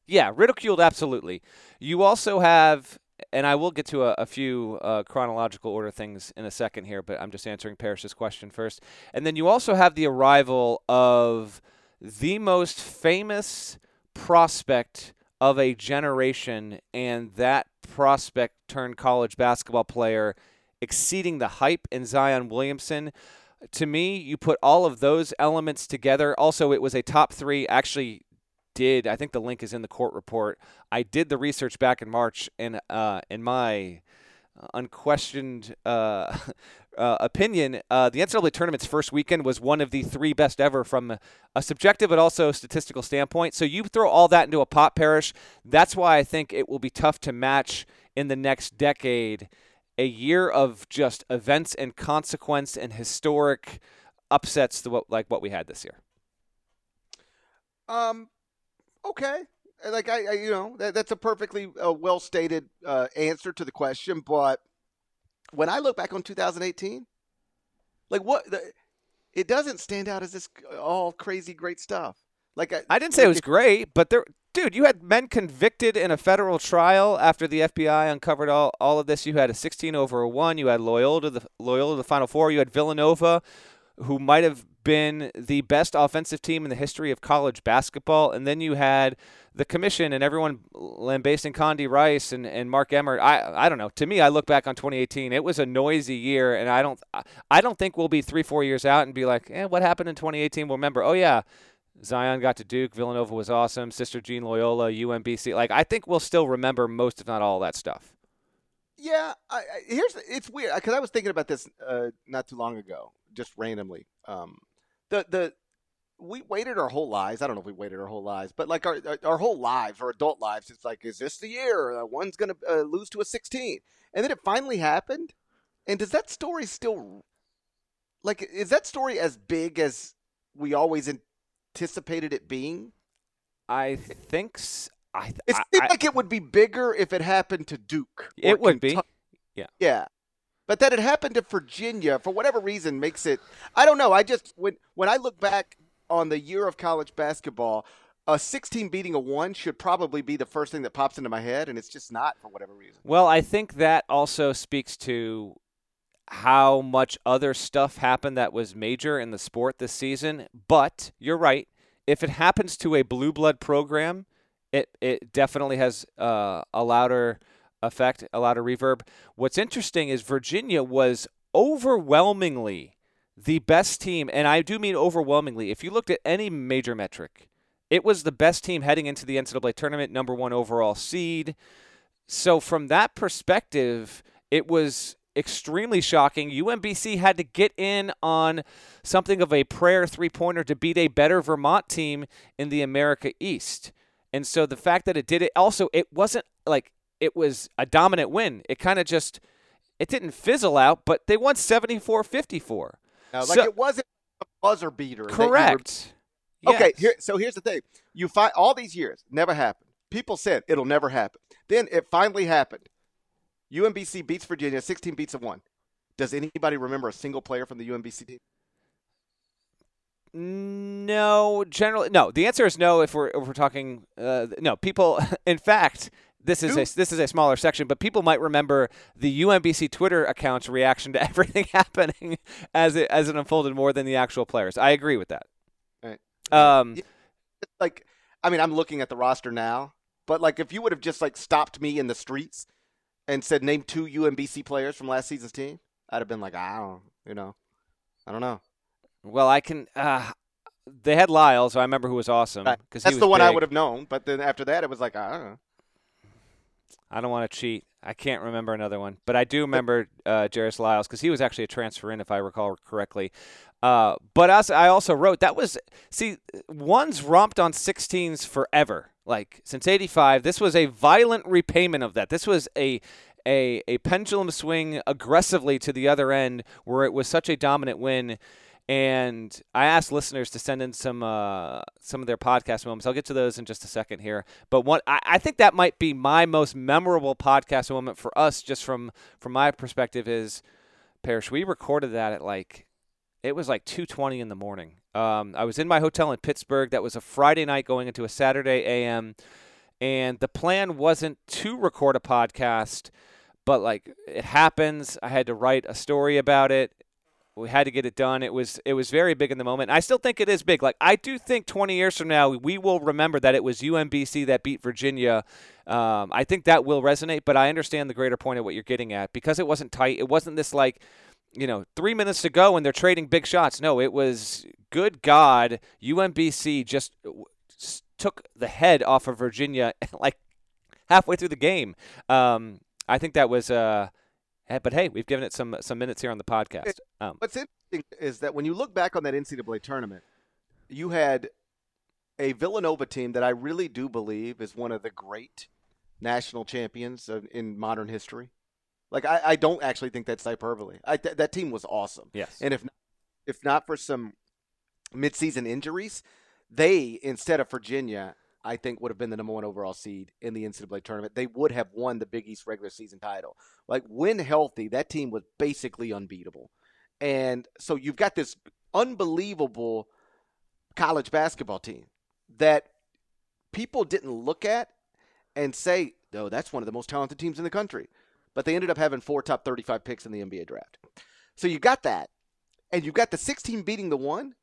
Yeah, ridiculed, absolutely. You also have and I will get to a, a few uh, chronological order things in a second here, but I'm just answering Parrish's question first. And then you also have the arrival of the most famous prospect of a generation, and that prospect turned college basketball player exceeding the hype in Zion Williamson. To me, you put all of those elements together. Also, it was a top three, actually did. I think the link is in the court report. I did the research back in March, and uh, in my unquestioned uh, uh, opinion, uh, the NCAA tournament's first weekend was one of the three best ever from a subjective but also statistical standpoint. So you throw all that into a pot Parrish. That's why I think it will be tough to match in the next decade. A year of just events and consequence and historic upsets, like what we had this year. Um, okay. Like I, I you know, that, that's a perfectly uh, well stated uh, answer to the question. But when I look back on 2018, like what the, it doesn't stand out as this all crazy great stuff. Like I, I didn't say it was great, but there, dude, you had men convicted in a federal trial after the FBI uncovered all, all of this. You had a 16 over a one. You had Loyola to the Loyola to the Final Four. You had Villanova, who might have been the best offensive team in the history of college basketball. And then you had the commission and everyone lambasting Condi Rice and, and Mark Emmert. I I don't know. To me, I look back on 2018. It was a noisy year, and I don't I don't think we'll be three four years out and be like, eh, what happened in 2018? We'll remember. Oh yeah. Zion got to Duke. Villanova was awesome. Sister Jean Loyola, UMBC. Like I think we'll still remember most, if not all, that stuff. Yeah, I, I, here's it's weird because I was thinking about this uh, not too long ago, just randomly. Um, the the we waited our whole lives. I don't know if we waited our whole lives, but like our our whole lives, our adult lives, it's like, is this the year uh, one's going to uh, lose to a 16? And then it finally happened. And does that story still like is that story as big as we always anticipated it being? I think s- I th- It seemed I- like it would be bigger if it happened to Duke. it would be. Yeah. Yeah. But that it happened to Virginia for whatever reason makes it I don't know. I just when when I look back on the year of college basketball, a 16 beating a 1 should probably be the first thing that pops into my head and it's just not for whatever reason. Well, I think that also speaks to how much other stuff happened that was major in the sport this season. But you're right. If it happens to a blue blood program, it it definitely has uh, a louder effect, a lot of reverb. What's interesting is Virginia was overwhelmingly the best team, and I do mean overwhelmingly. If you looked at any major metric, it was the best team heading into the NCAA tournament, number one overall seed. So from that perspective, it was extremely shocking. UMBC had to get in on something of a prayer three-pointer to beat a better Vermont team in the America East. And so the fact that it did it also it wasn't like it was a dominant win. It kind of just it didn't fizzle out, but they won 74-54. Now, like So- it wasn't a buzzer beater. you were- Correct. Okay, Yes. here. So here's the thing: you find all these years never happened. People said it'll never happen. Then it finally happened. UMBC beats Virginia, 16 beats of one. Does anybody remember a single player from the UMBC team? No, generally no. The answer is no. If we're if we're talking, uh, no people. In fact, this is a this is a smaller section, but people might remember the UMBC Twitter account's reaction to everything happening as it as it unfolded more than the actual players. I agree with that. Right. Um, Like, I mean, I'm looking at the roster now, but like, if you would have just like stopped me in the streets and said name two UMBC players from last season's team, I'd have been like, I don't, you know, I don't know. well, I can. Uh, they had Lyle, so I remember who was awesome because That's the one I would have known. But then after that, it was like, I don't know. I don't want to cheat. I can't remember another one, but I do remember uh, Jairus Lyles because he was actually a transfer in, if I recall correctly. Uh, but I also wrote, that was see, ones romped on 16s forever, like since '85. This was a violent repayment of that. This was a a a pendulum swing aggressively to the other end, where it was such a dominant win. And I asked listeners to send in some uh, some of their podcast moments. I'll get to those in just a second here. But one, I, I think that might be my most memorable podcast moment for us, just from from my perspective. Is Parrish? We recorded that at like it was like 2:20 in the morning. Um, I was in my hotel in Pittsburgh. That was a Friday night going into a Saturday AM, and the plan wasn't to record a podcast, but like it happens. I had to write a story about it we had to get it done. It was it was very big in the moment. I still think it is big. Like I do think 20 years from now we will remember that it was UMBC that beat Virginia. Um, I think that will resonate. But I understand the greater point of what you're getting at because it wasn't tight. It wasn't this like you know three minutes to go and they're trading big shots. No, it was good God UMBC just took the head off of Virginia like halfway through the game. Um, I think that was. Uh, but hey, we've given it some some minutes here on the podcast. Um, What's interesting is that when you look back on that NCAA tournament, you had a Villanova team that I really do believe is one of the great national champions of, in modern history. Like I, I don't actually think that's hyperbole. I, th- that team was awesome, yes. and if if not for some midseason injuries, they instead of Virginia, I think would have been the number one overall seed in the NCAA tournament. They would have won the Big East regular season title. Like when healthy, that team was basically unbeatable. And so you've got this unbelievable college basketball team that people didn't look at and say, "No, that's one of the most talented teams in the country." But they ended up having four top 35 picks in the NBA draft. So you got that. And you've got the 16 beating the one.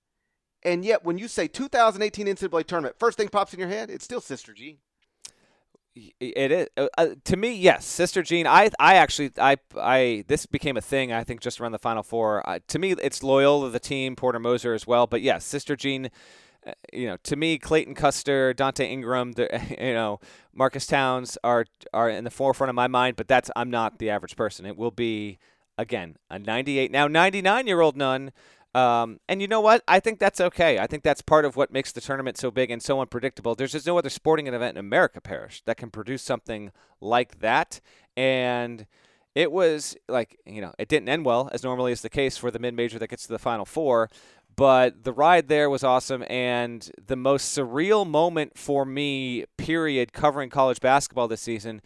And yet when you say 2018 NCAA tournament, first thing pops in your head, it's still Sister Jean. It is uh, uh, to me, yes, Sister Jean. I, I actually, I, I. This became a thing. I think just around the Final Four. Uh, to me, it's Loyola, the team, Porter Moser as well. But yes, Sister Jean. Uh, you know, to me, Clayton Custer, Donte Ingram, you know, Marques Townes are are in the forefront of my mind. But that's I'm not the average person. It will be again a 98 now 99 year old nun. Um, and you know what? I think that's okay. I think that's part of what makes the tournament so big and so unpredictable. There's just no other sporting event in America, Parrish, that can produce something like that. And it was like, you know, it didn't end well, as normally is the case for the mid major that gets to the final four. But the ride there was awesome. And the most surreal moment for me, period, covering college basketball this season,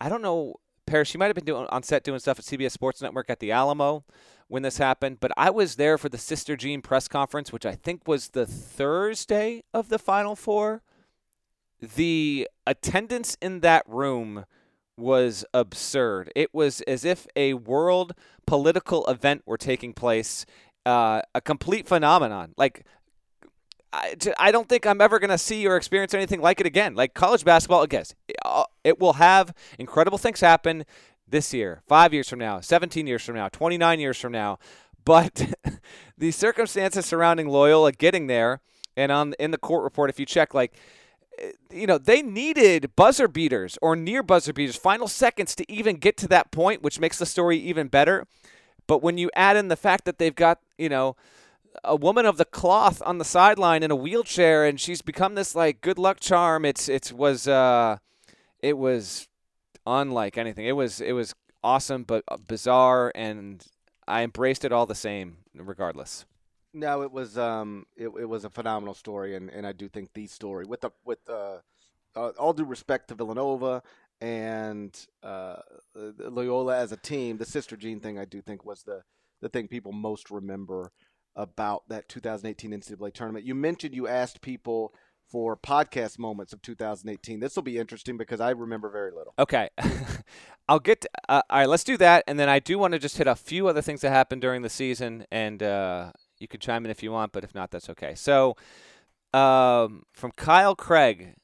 I don't know, Parrish, you might have been doing on set doing stuff at CBS Sports Network at the Alamo when this happened, but I was there for the Sister Jean press conference, which I think was the Thursday of the Final Four. The attendance in that room was absurd. It was as if a world political event were taking place, uh, a complete phenomenon. Like, I, I don't think I'm ever going to see or experience anything like it again. Like college basketball, I guess uh, it will have incredible things happen this year, five years from now, 17 years from now, 29 years from now. But the circumstances surrounding Loyola getting there, and on in the court report, if you check, like, eh, you know, they needed buzzer beaters or near buzzer beaters, final seconds to even get to that point, which makes the story even better. But when you add in the fact that they've got, you know, a woman of the cloth on the sideline in a wheelchair, and she's become this like good luck charm. It's it was uh, it was unlike anything. It was it was awesome but uh, bizarre, and I embraced it all the same, regardless. No, it was um, it, it was a phenomenal story, and, and I do think the story with the with uh, uh, all due respect to Villanova and uh, Loyola as a team, the Sister Jean thing I do think was the the thing people most remember about that 2018 NCAA tournament. You mentioned you asked people for podcast moments of 2018. This will be interesting because I remember very little. Okay. I'll get to, uh, all right, let's do that and then I do want to just hit a few other things that happened during the season and uh, you can chime in if you want, but if not that's okay. So um, from Kyle Craig,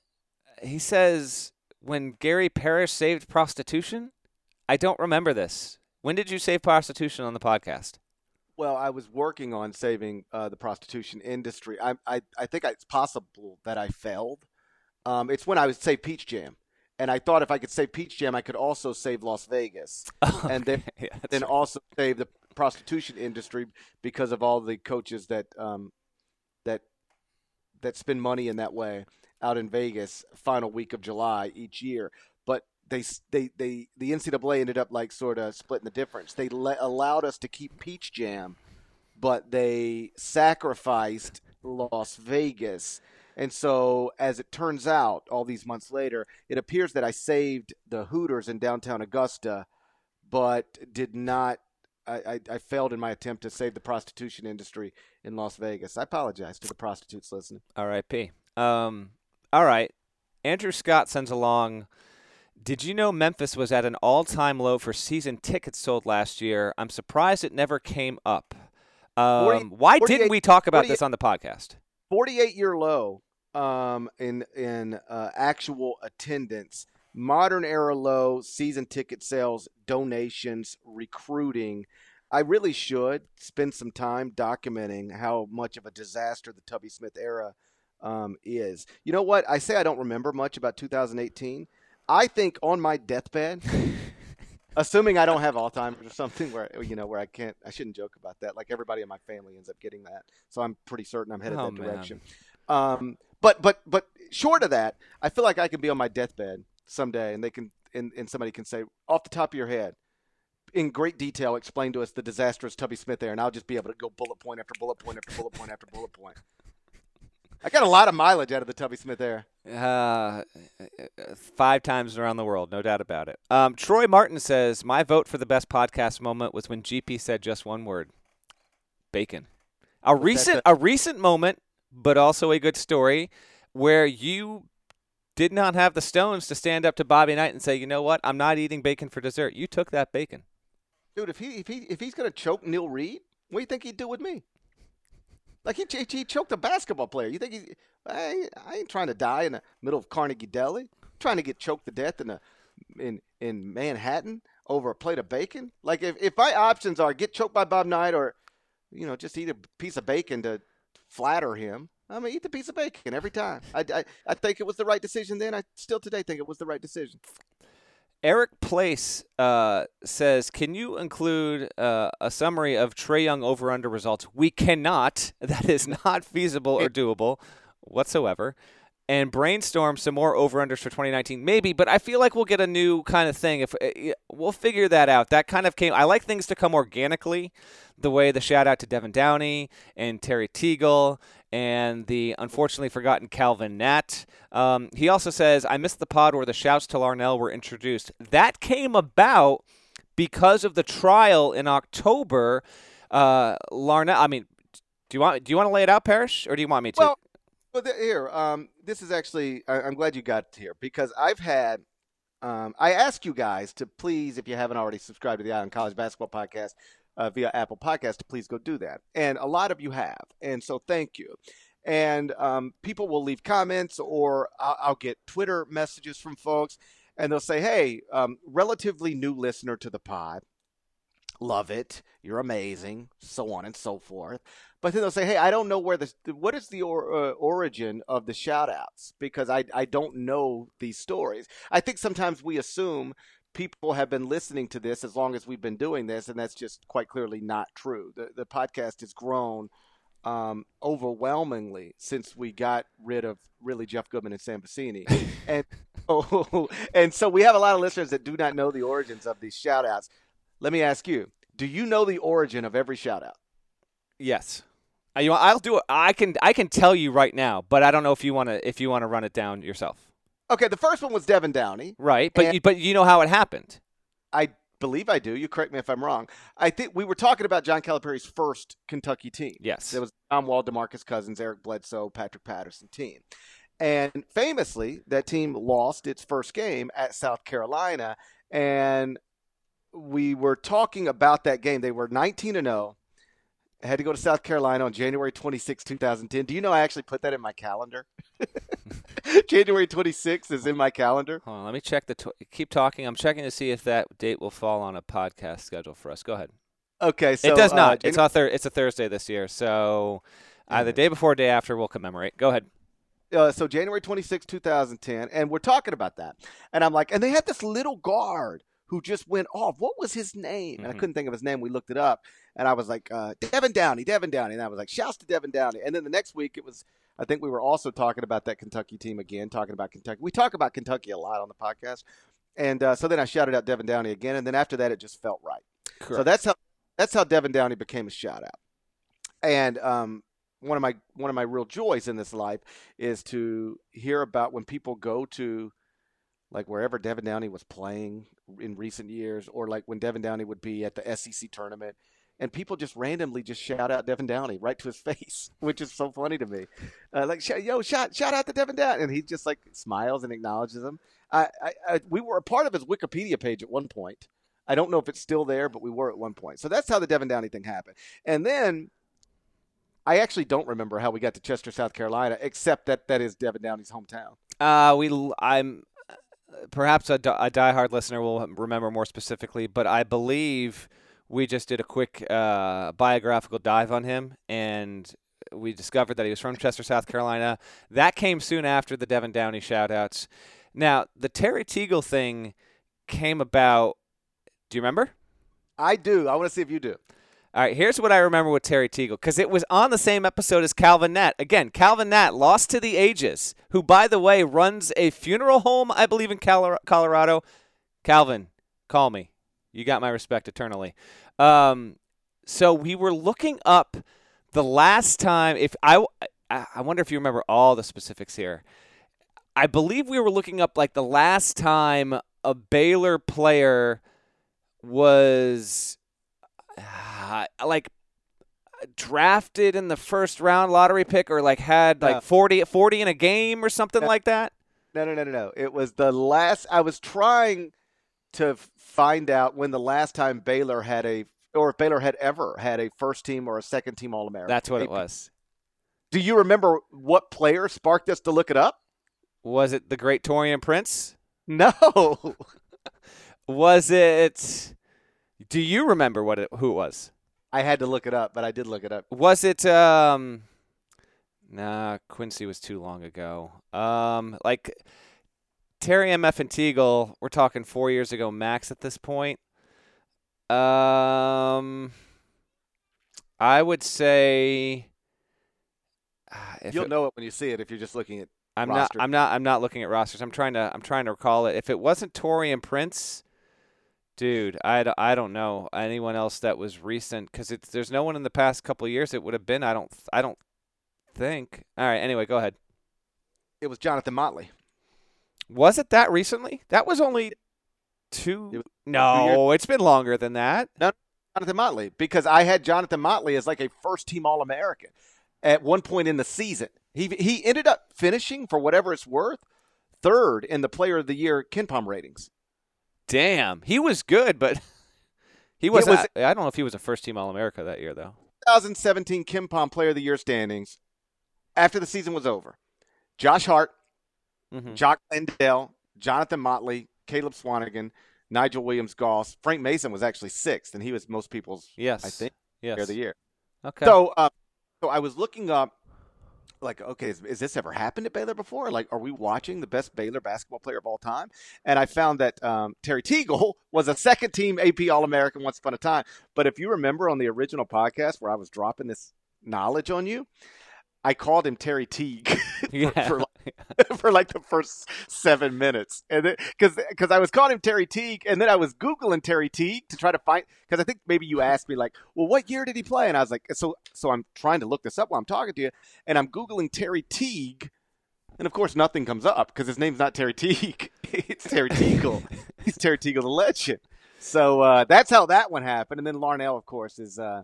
he says when Gary Parrish saved prostitution, I don't remember this. When did you save prostitution on the podcast? Well, I was working on saving uh, the prostitution industry. I, I, I think it's possible that I failed. Um, it's when I would save Peach Jam, and I thought if I could save Peach Jam, I could also save Las Vegas, okay. and then yeah, then right. also save the prostitution industry because of all the coaches that um, that that spend money in that way out in Vegas final week of July each year. They they they the NCAA ended up like sort of splitting the difference. They le- allowed us to keep Peach Jam, but they sacrificed Las Vegas. And so, as it turns out, all these months later, it appears that I saved the Hooters in downtown Augusta, but did not. I, I, I failed in my attempt to save the prostitution industry in Las Vegas. I apologize to the prostitutes listening. R.I.P. Um, all right. Andrew Scott sends along. Did you know Memphis was at an all time low for season tickets sold last year? I'm surprised it never came up. Um, 40 why didn't we talk about this on the podcast? 48 year low um, in in uh, actual attendance, modern era low, season ticket sales, donations, recruiting. I really should spend some time documenting how much of a disaster the Tubby Smith era um, is. You know what? I say I don't remember much about 2018. I think on my deathbed, assuming I don't have Alzheimer's or something where you know where I can't, I shouldn't joke about that. Like everybody in my family ends up getting that, so I'm pretty certain I'm headed Oh, that man. direction. Um, but but but short of that, I feel like I can be on my deathbed someday, and they can and, and somebody can say off the top of your head. In great detail, explain to us the disastrous Tubby Smith era, and I'll just be able to go bullet point after bullet point after bullet point after bullet point. I got a lot of mileage out of the Tubby Smith era. Uh, five times around the world, no doubt about it. Um, Troy Martin says, My vote for the best podcast moment was when GP said just one word bacon. A recent, a recent moment, but also a good story where you did not have the stones to stand up to Bobby Knight and say, you know what, I'm not eating bacon for dessert. You took that bacon. Dude, if he if he if he's gonna choke Neil Reed, what do you think he'd do with me? Like he he, he choked a basketball player. You think he? I, I ain't trying to die in the middle of Carnegie Deli. I'm trying to get choked to death in a in in Manhattan over a plate of bacon. Like if if my options are get choked by Bob Knight or you know just eat a piece of bacon to flatter him. I'm gonna eat the piece of bacon every time. I, I, I think it was the right decision then. I still today think it was the right decision. Eric Place uh, says, "Can you include uh, a summary of Trae Young over/under results?" We cannot. That is not feasible or doable whatsoever. And brainstorm some more over/unders for 2019, maybe. But I feel like we'll get a new kind of thing. If uh, we'll figure that out. That kind of came. I like things to come organically. The way the shout out to Devin Downey and Terry Teagle and the unfortunately forgotten Calvin Natt. Um, he also says, I missed the pod where the shouts to Larnell were introduced. That came about because of the trial in October. Uh, Larnell, I mean, do you want do you want to lay it out, Parrish, or do you want me to? Well, well here, um, this is actually, I, am glad you got here because I've had, um, I ask you guys to please, if you haven't already subscribed to the on College Basketball Podcast, uh, via Apple Podcast to please go do that. And a lot of you have. And so thank you. And um, people will leave comments or I'll, I'll, get Twitter messages from folks and they'll say, hey, um, relatively new listener to the pod. Love it. You're amazing. So on and so forth. But then they'll say, hey, I don't know where this, what is the or, uh, origin of the shout outs? Because I, I don't know these stories. I think sometimes we assume people have been listening to this as long as we've been doing this, and that's just quite clearly not true. The the podcast has grown um, overwhelmingly since we got rid of really Jeff Goodman and Sam Vecenie. and oh, and so we have a lot of listeners that do not know the origins of these shout outs. Let me ask you, do you know the origin of every shout out? Yes. Uh, you I'll do it. I can I can tell you right now, but I don't know if you want to if you want to run it down yourself. Okay, the first one was Devin Downey. Right, but you, but you know how it happened. I believe I do. You correct me if I'm wrong. I think we were talking about John Calipari's first Kentucky team. Yes, it was John Wall, Demarcus Cousins, Eric Bledsoe, Patrick Patterson team, and famously that team lost its first game at South Carolina, and we were talking about that game. They were 19 and 0. had to go to South Carolina on January 26, 2010. Do you know I actually put that in my calendar? January 26th is in my calendar. Hold on, let me check the. Tw- keep talking. I'm checking to see if that date will fall on a podcast schedule for us. Go ahead. Okay, so it does not. Uh, it's thir- It's a Thursday this year, so uh, the day before, day after, we'll commemorate. Go ahead. Uh, so January 26, 2010, and we're talking about that, and I'm like, and they had this little guard who just went off. What was his name? Mm-hmm. And I couldn't think of his name. We looked it up, and I was like, uh, Devin Downey, Devin Downey, and I was like, shouts to Devin Downey. And then the next week, it was I think we were also talking about that Kentucky team again, talking about Kentucky. We talk about Kentucky a lot on the podcast, and uh, so then I shouted out Devin Downey again, and then after that, it just felt right. Correct. So that's how that's how Devin Downey became a shout out. And um, one of my one of my real joys in this life is to hear about when people go to like wherever Devin Downey was playing in recent years, or like when Devin Downey would be at the SEC tournament and people just randomly just shout out Devin Downey right to his face, which is so funny to me. Uh, like, yo, shout shout out to Devin Downey, and he just like smiles and acknowledges him. I, I, I, we were a part of his Wikipedia page at one point. I don't know if it's still there, but we were at one point. So that's how the Devin Downey thing happened. And then I actually don't remember how we got to Chester, South Carolina, except that that is Devin Downey's hometown. Uh, we I'm perhaps a, a diehard listener will remember more specifically, but I believe we just did a quick uh, biographical dive on him, and we discovered that he was from Chester, South Carolina. That came soon after the Devin Downey shoutouts. Now, the Terry Teagle thing came about. Do you remember? I do. I want to see if you do. All right, here's what I remember with Terry Teagle because it was on the same episode as Calvin Natt. Again, Calvin Natt lost to the ages, who, by the way, runs a funeral home, I believe, in Colorado. Calvin, call me. You got my respect eternally. Um, so we were looking up the last time. If I, I wonder if you remember all the specifics here. I believe we were looking up like the last time a Baylor player was uh, like drafted in the first round lottery pick or like had like 40, 40 in a game or something no, like that. No, no, no, no, no. It was the last. I was trying to find out when the last time Baylor had a, or if Baylor had ever had a first team or a second team All American. That's what it was. Do you remember what player sparked us to look it up? Was it the great Taurean Prince? No. was it? Do you remember what it, who it was? I had to look it up, but I did look it up. Was it? Um, nah, Quincy was too long ago. Um, like Terry MF and Teagle, we're talking four years ago max at this point. Um, I would say. ah, if You'll it- know it when you see it if you're just looking at. I'm roster. not. I'm not. I'm not looking at rosters. I'm trying to. I'm trying to recall it. If it wasn't Taurean Prince, dude, I, d- I don't know anyone else that was recent because it's there's no one in the past couple of years it would have been. I don't. I don't think. All right. Anyway, go ahead. It was Jonathan Motley. Was it that recently? That was only two. It was no, it's been longer than that. No, Jonathan Motley because I had Jonathan Motley as like a first team All American at one point in the season. He he ended up finishing for whatever it's worth third in the Player of the Year KenPom ratings. Damn, he was good, but he was. was- I don't know if he was a first team All America that year though. 2017 KenPom Player of the Year standings after the season was over. Josh Hart, hmm Jock Landale, Jonathan Motley, Caleb Swanigan, Nigel Williams Goss. Frank Mason was actually sixth, and he was most people's Yes, I think Yes. Player of the Year. Okay. So, um, so I was looking up, like, okay, is, is this ever happened at Baylor before? Like, are we watching the best Baylor basketball player of all time? And I found that um, Terry Teagle was a second team AP All American once upon a time. But if you remember on the original podcast where I was dropping this knowledge on you, I called him Terry Teague for, yeah. for, for like the first seven minutes, and because because I was calling him Terry Teague, and then I was googling Terry Teague to try to find because I think maybe you asked me like, well, what year did he play? And I was like, so so I'm trying to look this up while I'm talking to you, and I'm googling Terry Teague, and of course nothing comes up because his name's not Terry Teague, it's Terry Teagle. He's Terry Teagle, the legend. So uh, that's how that one happened, and then Larnell, of course, is. Uh,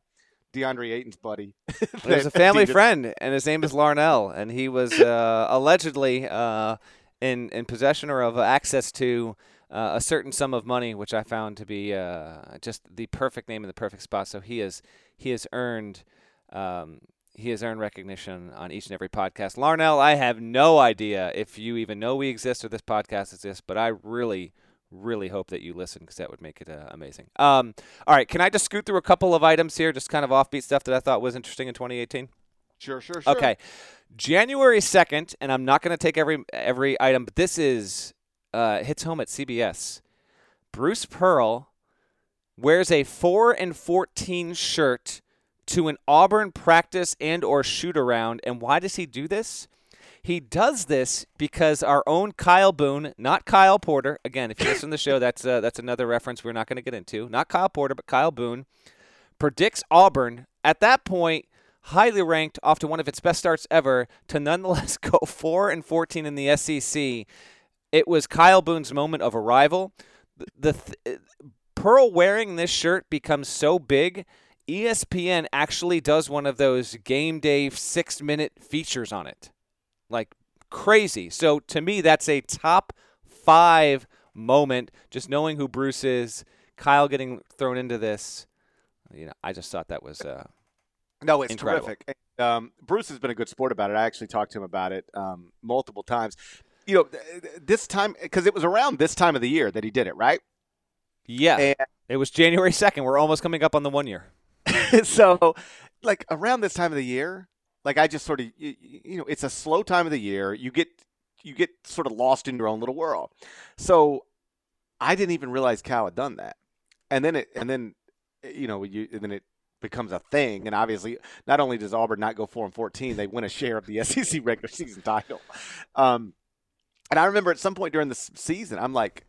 DeAndre Ayton's buddy. There's a family friend, and his name is Larnell, and he was uh, allegedly uh, in in possession or of access to uh, a certain sum of money, which I found to be uh, just the perfect name in the perfect spot. So he is he has earned. Um, he has earned recognition on each and every podcast. Larnell, I have no idea if you even know we exist or this podcast exists, but I really, really hope that you listen because that would make it uh, amazing. Um, all right, can I just scoot through a couple of items here, just kind of offbeat stuff that I thought was interesting in 2018? Sure, sure, sure. Okay, January 2nd, and I'm not going to take every every item, but this is uh, hits home at CBS. Bruce Pearl wears a four and 14 shirt to an Auburn practice and or shoot around, and why does he do this? He does this because our own Kyle Boone, not Kyle Porter. Again, if you listen to the show, that's uh, that's another reference we're not going to get into. Not Kyle Porter, but Kyle Boone predicts Auburn at that point highly ranked off to one of its best starts ever to nonetheless go 4 and 14 in the SEC. It was Kyle Boone's moment of arrival. The, th- Pearl wearing this shirt becomes so big. ESPN actually does one of those game day 6-minute features on it. Like crazy. So to me that's a top 5 moment just knowing who Bruce is, Kyle getting thrown into this. You know, I just thought that was uh, No, it's Incredible. terrific. And, Um, Bruce has been a good sport about it. I actually talked to him about it um, multiple times. You know, th- th- this time because it was around this time of the year that he did it, right? yeah. And It was January 2nd. We're almost coming up on the one year. so, like around this time of the year, like I just sort of, you, you know, it's a slow time of the year. You get you get sort of lost in your own little world. So, I didn't even realize Cal had done that, and then it, and then, you know, you and then it becomes a thing. And obviously, not only does Auburn not go four and fourteen, they win a share of the SEC regular season title. Um, and I remember at some point during the season, I'm like,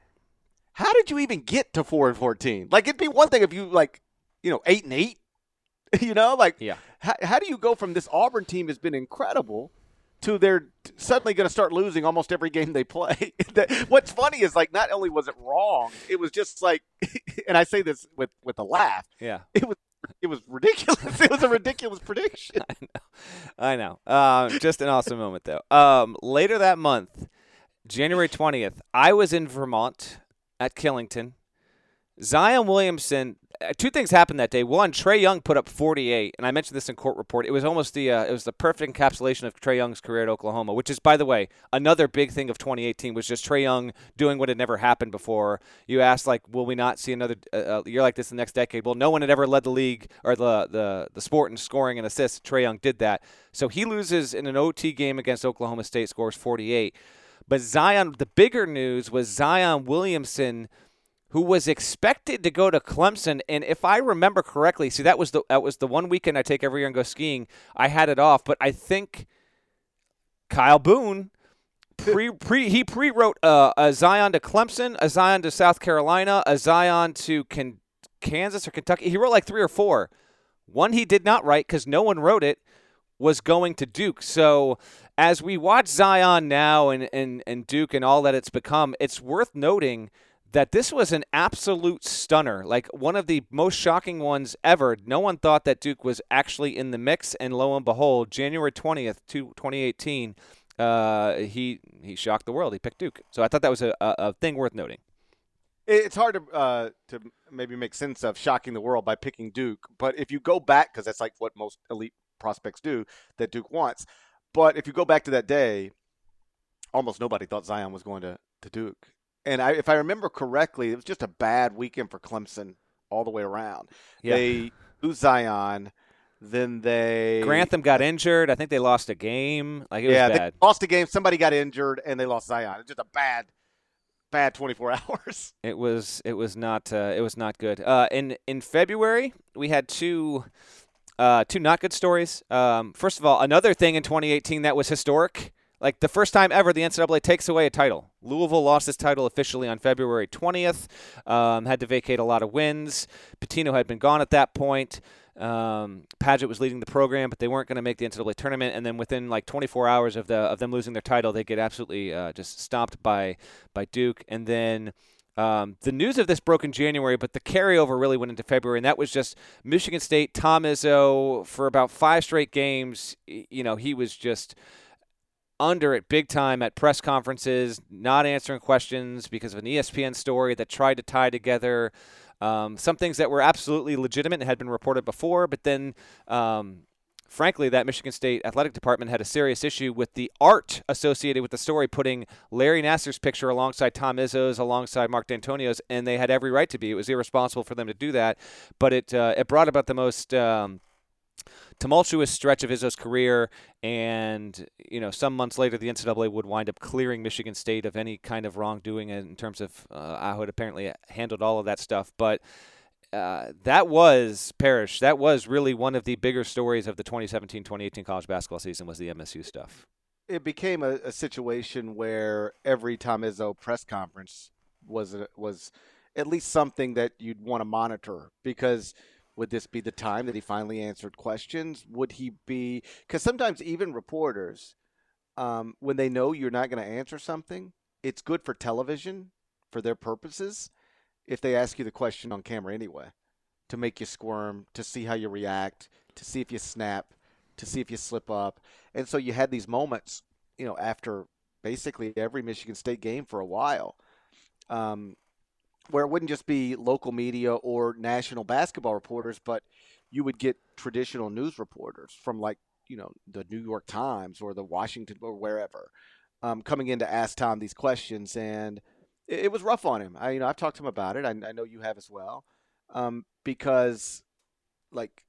how did you even get to four and fourteen? Like it'd be one thing if you like, you know, eight and eight. You know, like Yeah. How, how do you go from this Auburn team has been incredible to they're suddenly going to start losing almost every game they play? What's funny is like not only was it wrong, it was just like, and I say this with with a laugh, Yeah. it was it was ridiculous. It was a ridiculous prediction. I know. Um, just an awesome moment, though. Um, later that month, January 20th, I was in Vermont at Killington. Zion Williamson. Uh, two things happened that day. One, Trae Young put up 48, and I mentioned this in court report. It was almost the uh, it was the perfect encapsulation of Trae Young's career at Oklahoma, which is, by the way, another big thing of 2018 was just Trae Young doing what had never happened before. You asked like, will we not see another uh, uh, year like this in the next decade? Well, no one had ever led the league or the the the sport in scoring and assists. Trae Young did that, so he loses in an OT game against Oklahoma State, scores 48. But Zion, the bigger news was Zion Williamson, who was expected to go to Clemson, and if I remember correctly, see that was the that was the one weekend I take every year and go skiing. I had it off, but I think Kyle Boone pre pre he pre wrote uh, a Zion to Clemson, a Zion to South Carolina, a Zion to Can- Kansas or Kentucky. He wrote like three or four. One he did not write because no one wrote it was going to Duke. So as we watch Zion now and, and, and Duke and all that it's become, it's worth noting that this was an absolute stunner, like one of the most shocking ones ever. No one thought that Duke was actually in the mix, and lo and behold, January 20th, 2018, uh, he he shocked the world. He picked Duke. So I thought that was a, a, thing worth noting. It's hard to uh, to maybe make sense of shocking the world by picking Duke, but if you go back, because that's like what most elite prospects do, that Duke wants. But if you go back to that day, almost nobody thought Zion was going to, to Duke. And I, if I remember correctly, it was just a bad weekend for Clemson all the way around. Yeah. They lose Zion, then they Grantham got injured. I think they lost a game. Like it yeah, was bad. they lost a game. Somebody got injured, and they lost Zion. It's just a bad, bad 24 hours. It was it was not uh, it was not good. Uh, in in February, we had two uh, two not good stories. Um, first of all, another thing in 2018 that was historic. Like the first time ever, the NCAA takes away a title. Louisville lost its title officially on February 20th. Um, had to vacate a lot of wins. Pitino had been gone at that point. Um, Padgett was leading the program, but they weren't going to make the NCAA tournament. And then within like 24 hours of the of them losing their title, they get absolutely uh, just stomped by by Duke. And then um, the news of this broke in January, but the carryover really went into February, and that was just Michigan State. Tom Izzo for about five straight games. You know, he was just under it big time at press conferences, not answering questions because of an ESPN story that tried to tie together um, some things that were absolutely legitimate and had been reported before, but then. Um, frankly, that Michigan State athletic department had a serious issue with the art associated with the story, putting Larry Nassar's picture alongside Tom Izzo's, alongside Mark Dantonio's, and they had every right to be. It was irresponsible for them to do that, but it uh, it brought about the most. Um, tumultuous stretch of Izzo's career, and you know, some months later, the NCAA would wind up clearing Michigan State of any kind of wrongdoing in terms of uh, had apparently handled all of that stuff, but. Uh, that was Parrish. That was really one of the bigger stories of the 2017-2018 college basketball season was the MSU stuff. It became a, a situation where every Tom Izzo press conference was a, was at least something that you'd want to monitor because would this be the time that he finally answered questions? Would he be because sometimes even reporters, um, when they know you're not going to answer something, it's good for television for their purposes if they ask you the question on camera anyway, to make you squirm, to see how you react, to see if you snap, to see if you slip up. And so you had these moments, you know, after basically every Michigan State game for a while, um, where it wouldn't just be local media or national basketball reporters, but you would get traditional news reporters from like, you know, the New York Times or the Washington or wherever um, coming in to ask Tom these questions. And – it, it was rough on him. I you know I've talked to him about it. I, I know you have as well, um, because like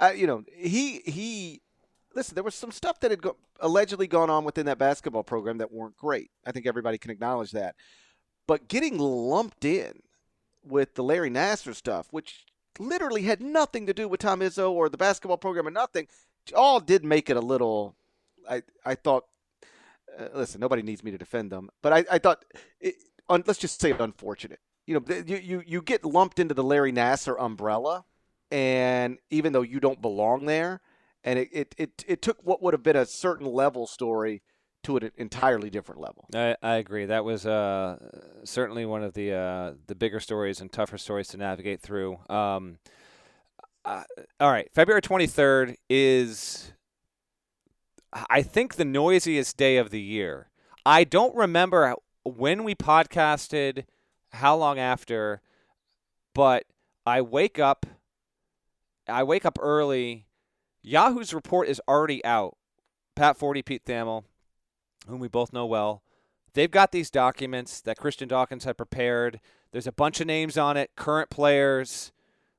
uh, you know he he listen there was some stuff that had go, allegedly gone on within that basketball program that weren't great. I think everybody can acknowledge that. But getting lumped in with the Larry Nassar stuff, which literally had nothing to do with Tom Izzo or the basketball program or nothing, all did make it a little. I I thought. Uh, listen, nobody needs me to defend them, but I, I thought it, un, let's just say it unfortunate. You know, you, you you get lumped into the Larry Nassar umbrella, and even though you don't belong there, and it it it, it took what would have been a certain level story to an entirely different level. I, I agree. That was uh, certainly one of the uh, the bigger stories and tougher stories to navigate through. Um, uh, all right, February 23rd is, I think, the noisiest day of the year. I don't remember when we podcasted, how long after, but I wake up. I wake up early. Yahoo's report is already out. Pat Forde, Pete Thamel, whom we both know well, they've got these documents that Christian Dawkins had prepared. There's a bunch of names on it, current players,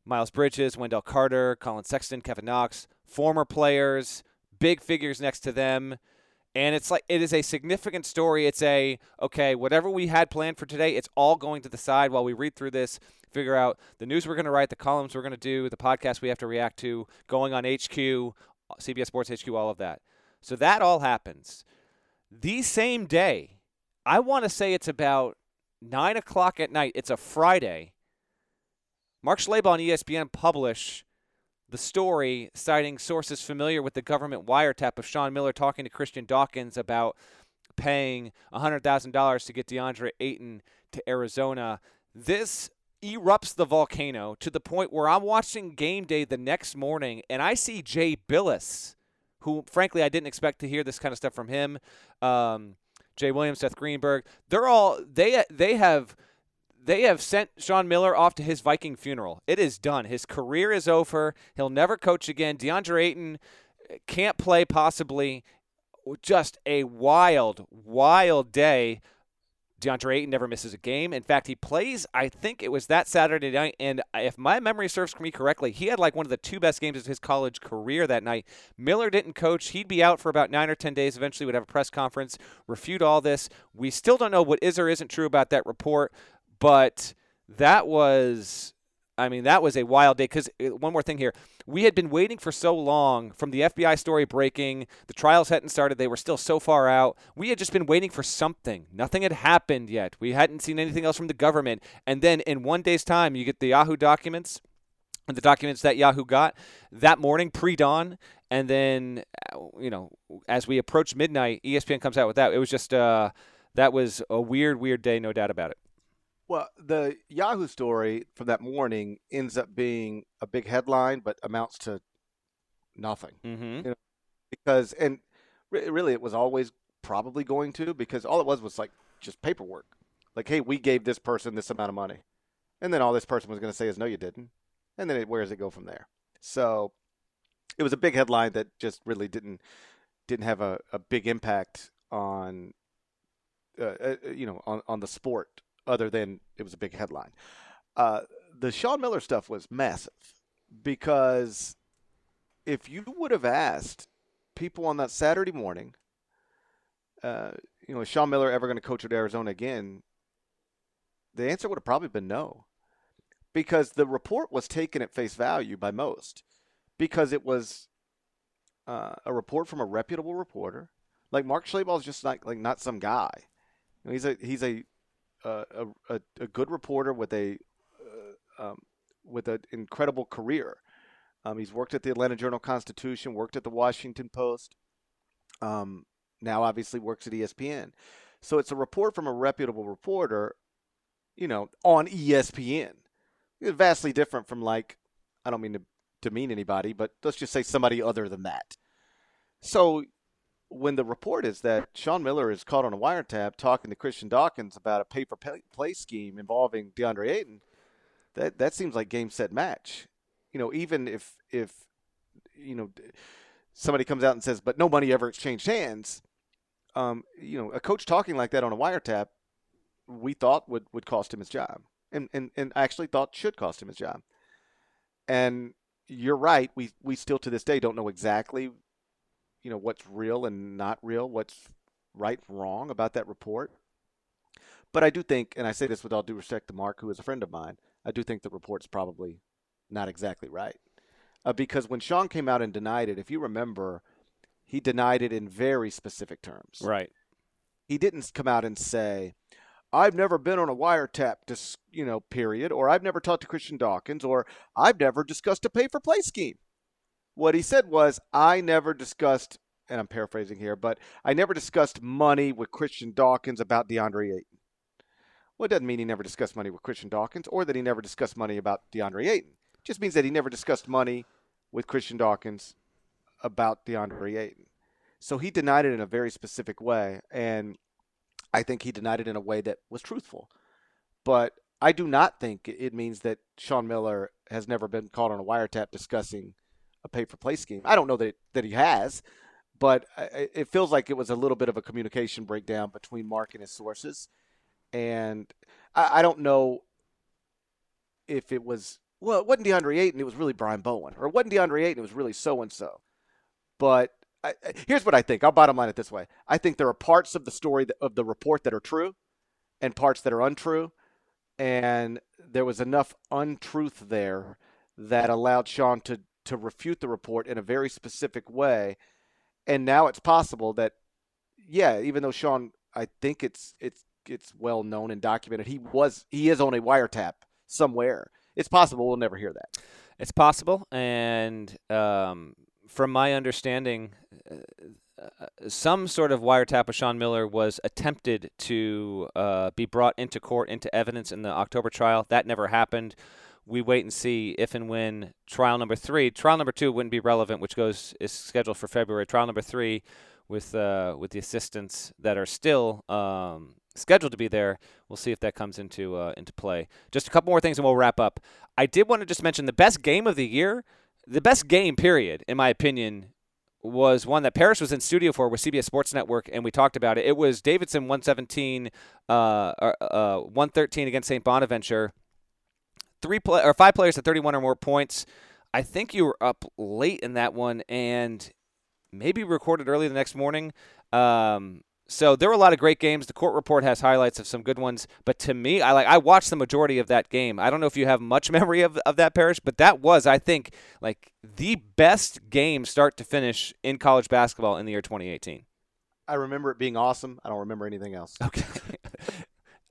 Miles Bridges, Wendell Carter, Collin Sexton, Kevin Knox, former players, big figures next to them. And it's like it is a significant story. It's a okay, whatever we had planned for today, it's all going to the side while we read through this, figure out the news we're going to write, the columns we're going to do, the podcast we have to react to, going on HQ, uh, CBS Sports HQ, all of that. So that all happens. The same day, I want to say it's about nine o'clock at night. It's a Friday. Mark Schlabach on ESPN publish the story citing sources familiar with the government wiretap of Sean Miller talking to Christian Dawkins about paying $100,000 to get DeAndre Ayton to Arizona. This erupts the volcano to the point where I'm watching game day the next morning and I see Jay Bilas, who frankly I didn't expect to hear this kind of stuff from him. Um, Jay Williams, Seth Greenberg, they're all they they have they have sent Sean Miller off to his Viking funeral. It is done. His career is over. He'll never coach again. DeAndre Ayton can't play possibly. Just a wild, wild day. DeAndre Ayton never misses a game. In fact, he plays, I think it was that Saturday night. And if my memory serves me correctly, he had like one of the two best games of his college career that night. Miller didn't coach. He'd be out for about nine or 10 days. Eventually, would have a press conference, refute all this. We still don't know what is or isn't true about that report. But that was, I mean, that was a wild day. Because uh, one more thing here. We had been waiting for so long from the FBI story breaking. The trials hadn't started. They were still so far out. We had just been waiting for something. Nothing had happened yet. We hadn't seen anything else from the government. And then in one day's time, you get the Yahoo documents and the documents that Yahoo got that morning pre dawn. And then, uh, you know, as we approach midnight, ESPN comes out with that. It was just, uh, that was a weird, weird day, no doubt about it. Well, the Yahoo story from that morning ends up being a big headline, but amounts to nothing. Mm-hmm. You know, because, and re- really, it was always probably going to, because all it was was like just paperwork. Like, hey, we gave this person this amount of money. And then all this person was going to say is, no, you didn't. And then it, where does it go from there? So it was a big headline that just really didn't didn't have a, a big impact on uh, uh, you know on, on the sport other than it was a big headline. Uh, the Sean Miller stuff was massive because if you would have asked people on that Saturday morning, uh, you know, is Sean Miller ever going to coach at Arizona again? The answer would have probably been no, because the report was taken at face value by most, because it was uh, a report from a reputable reporter. Like Mark Schlabach is just not like not some guy. You know, he's a he's a a, a, a good reporter with a uh, um, with an incredible career. Um, he's worked at the Atlanta Journal Constitution, worked at the Washington Post. Um, now, obviously, works at ESPN. So it's a report from a reputable reporter, you know, on ESPN. It's vastly different from like, I don't mean to demean anybody, but let's just say somebody other than that. So when the report is that Sean Miller is caught on a wiretap talking to Christian Dawkins about a pay for play scheme involving DeAndre Ayton, that that seems like game set match. You know, even if if you know somebody comes out and says, "But no money ever exchanged hands," um, you know, a coach talking like that on a wiretap, we thought would would cost him his job, and and and actually thought should cost him his job. And you're right. We we still to this day don't know exactly you know what's real and not real, what's right and wrong about that report. But I do think, and I say this with all due respect to Mark, who is a friend of mine, I do think the report's probably not exactly right. Uh, because when Sean came out and denied it, if you remember, he denied it in very specific terms. Right. He didn't come out and say, I've never been on a wiretap, dis- you know, period, or I've never talked to Christian Dawkins, or I've never discussed a pay for play scheme. What he said was, I never discussed, and I'm paraphrasing here, but I never discussed money with Christian Dawkins about DeAndre Ayton. Well, it doesn't mean he never discussed money with Christian Dawkins or that he never discussed money about DeAndre Ayton. It just means that he never discussed money with Christian Dawkins about DeAndre Ayton. So he denied it in a very specific way, and I think he denied it in a way that was truthful. But I do not think it means that Sean Miller has never been caught on a wiretap discussing a pay for play scheme. I don't know that that he has, but it feels like it was a little bit of a communication breakdown between Mark and his sources, and I, I don't know if it was well, it wasn't DeAndre Ayton, it was really Brian Bowen, or it wasn't DeAndre Ayton, it was really so and so. But I, here's what I think. I'll bottom line it this way. I think there are parts of the story that, of the report that are true, and parts that are untrue, and there was enough untruth there that allowed Sean to to refute the report in a very specific way. And now it's possible that, yeah, even though Sean, I think it's it's it's well known and documented, he was he is on a wiretap somewhere. It's possible we'll never hear that. It's possible, and um, from my understanding, uh, some sort of wiretap of Sean Miller was attempted to uh, be brought into court into evidence in the October trial. That never happened. We wait and see if and when trial number three, trial number two wouldn't be relevant, which goes is scheduled for February. Trial number three, with uh, with the assistants that are still um, scheduled to be there. We'll see if that comes into uh, into play. Just a couple more things, and we'll wrap up. I did want to just mention the best game of the year, the best game period, in my opinion, was one that Parrish was in studio for with CBS Sports Network, and we talked about it. It was Davidson 117, uh, uh, 113 against St. Bonaventure. Three play or five players at 31 or more points. I think you were up late in that one, and maybe recorded early the next morning. Um, so there were a lot of great games. The court report has highlights of some good ones, but to me, I like I watched the majority of that game. I don't know if you have much memory of, of that Parrish, but that was, I think, like the best game start to finish in college basketball in the year 2018. I remember it being awesome. I don't remember anything else. Okay.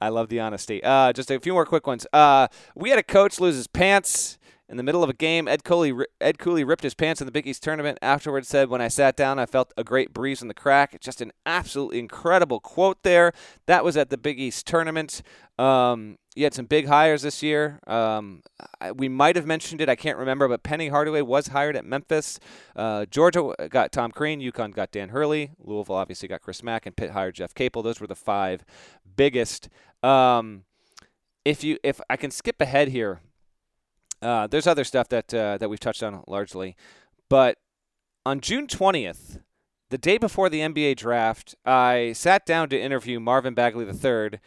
I love the honesty. Uh, just a few more quick ones. Uh, we had a coach lose his pants in the middle of a game, Ed Cooley, Ed Cooley ripped his pants in the Big East tournament. Afterwards, said, "When I sat down, I felt a great breeze in the crack." Just an absolutely incredible quote there. That was at the Big East tournament. Um, you had some big hires this year. Um, we might have mentioned it. I can't remember, but Penny Hardaway was hired at Memphis. Uh, Georgia got Tom Crean. UConn got Dan Hurley. Louisville obviously got Chris Mack, and Pitt hired Jeff Capel. Those were the five biggest. Um, if you, if I can skip ahead here uh, there's other stuff that uh, that we've touched on largely, but on June 20th, the day before the NBA draft, I sat down to interview Marvin Bagley III,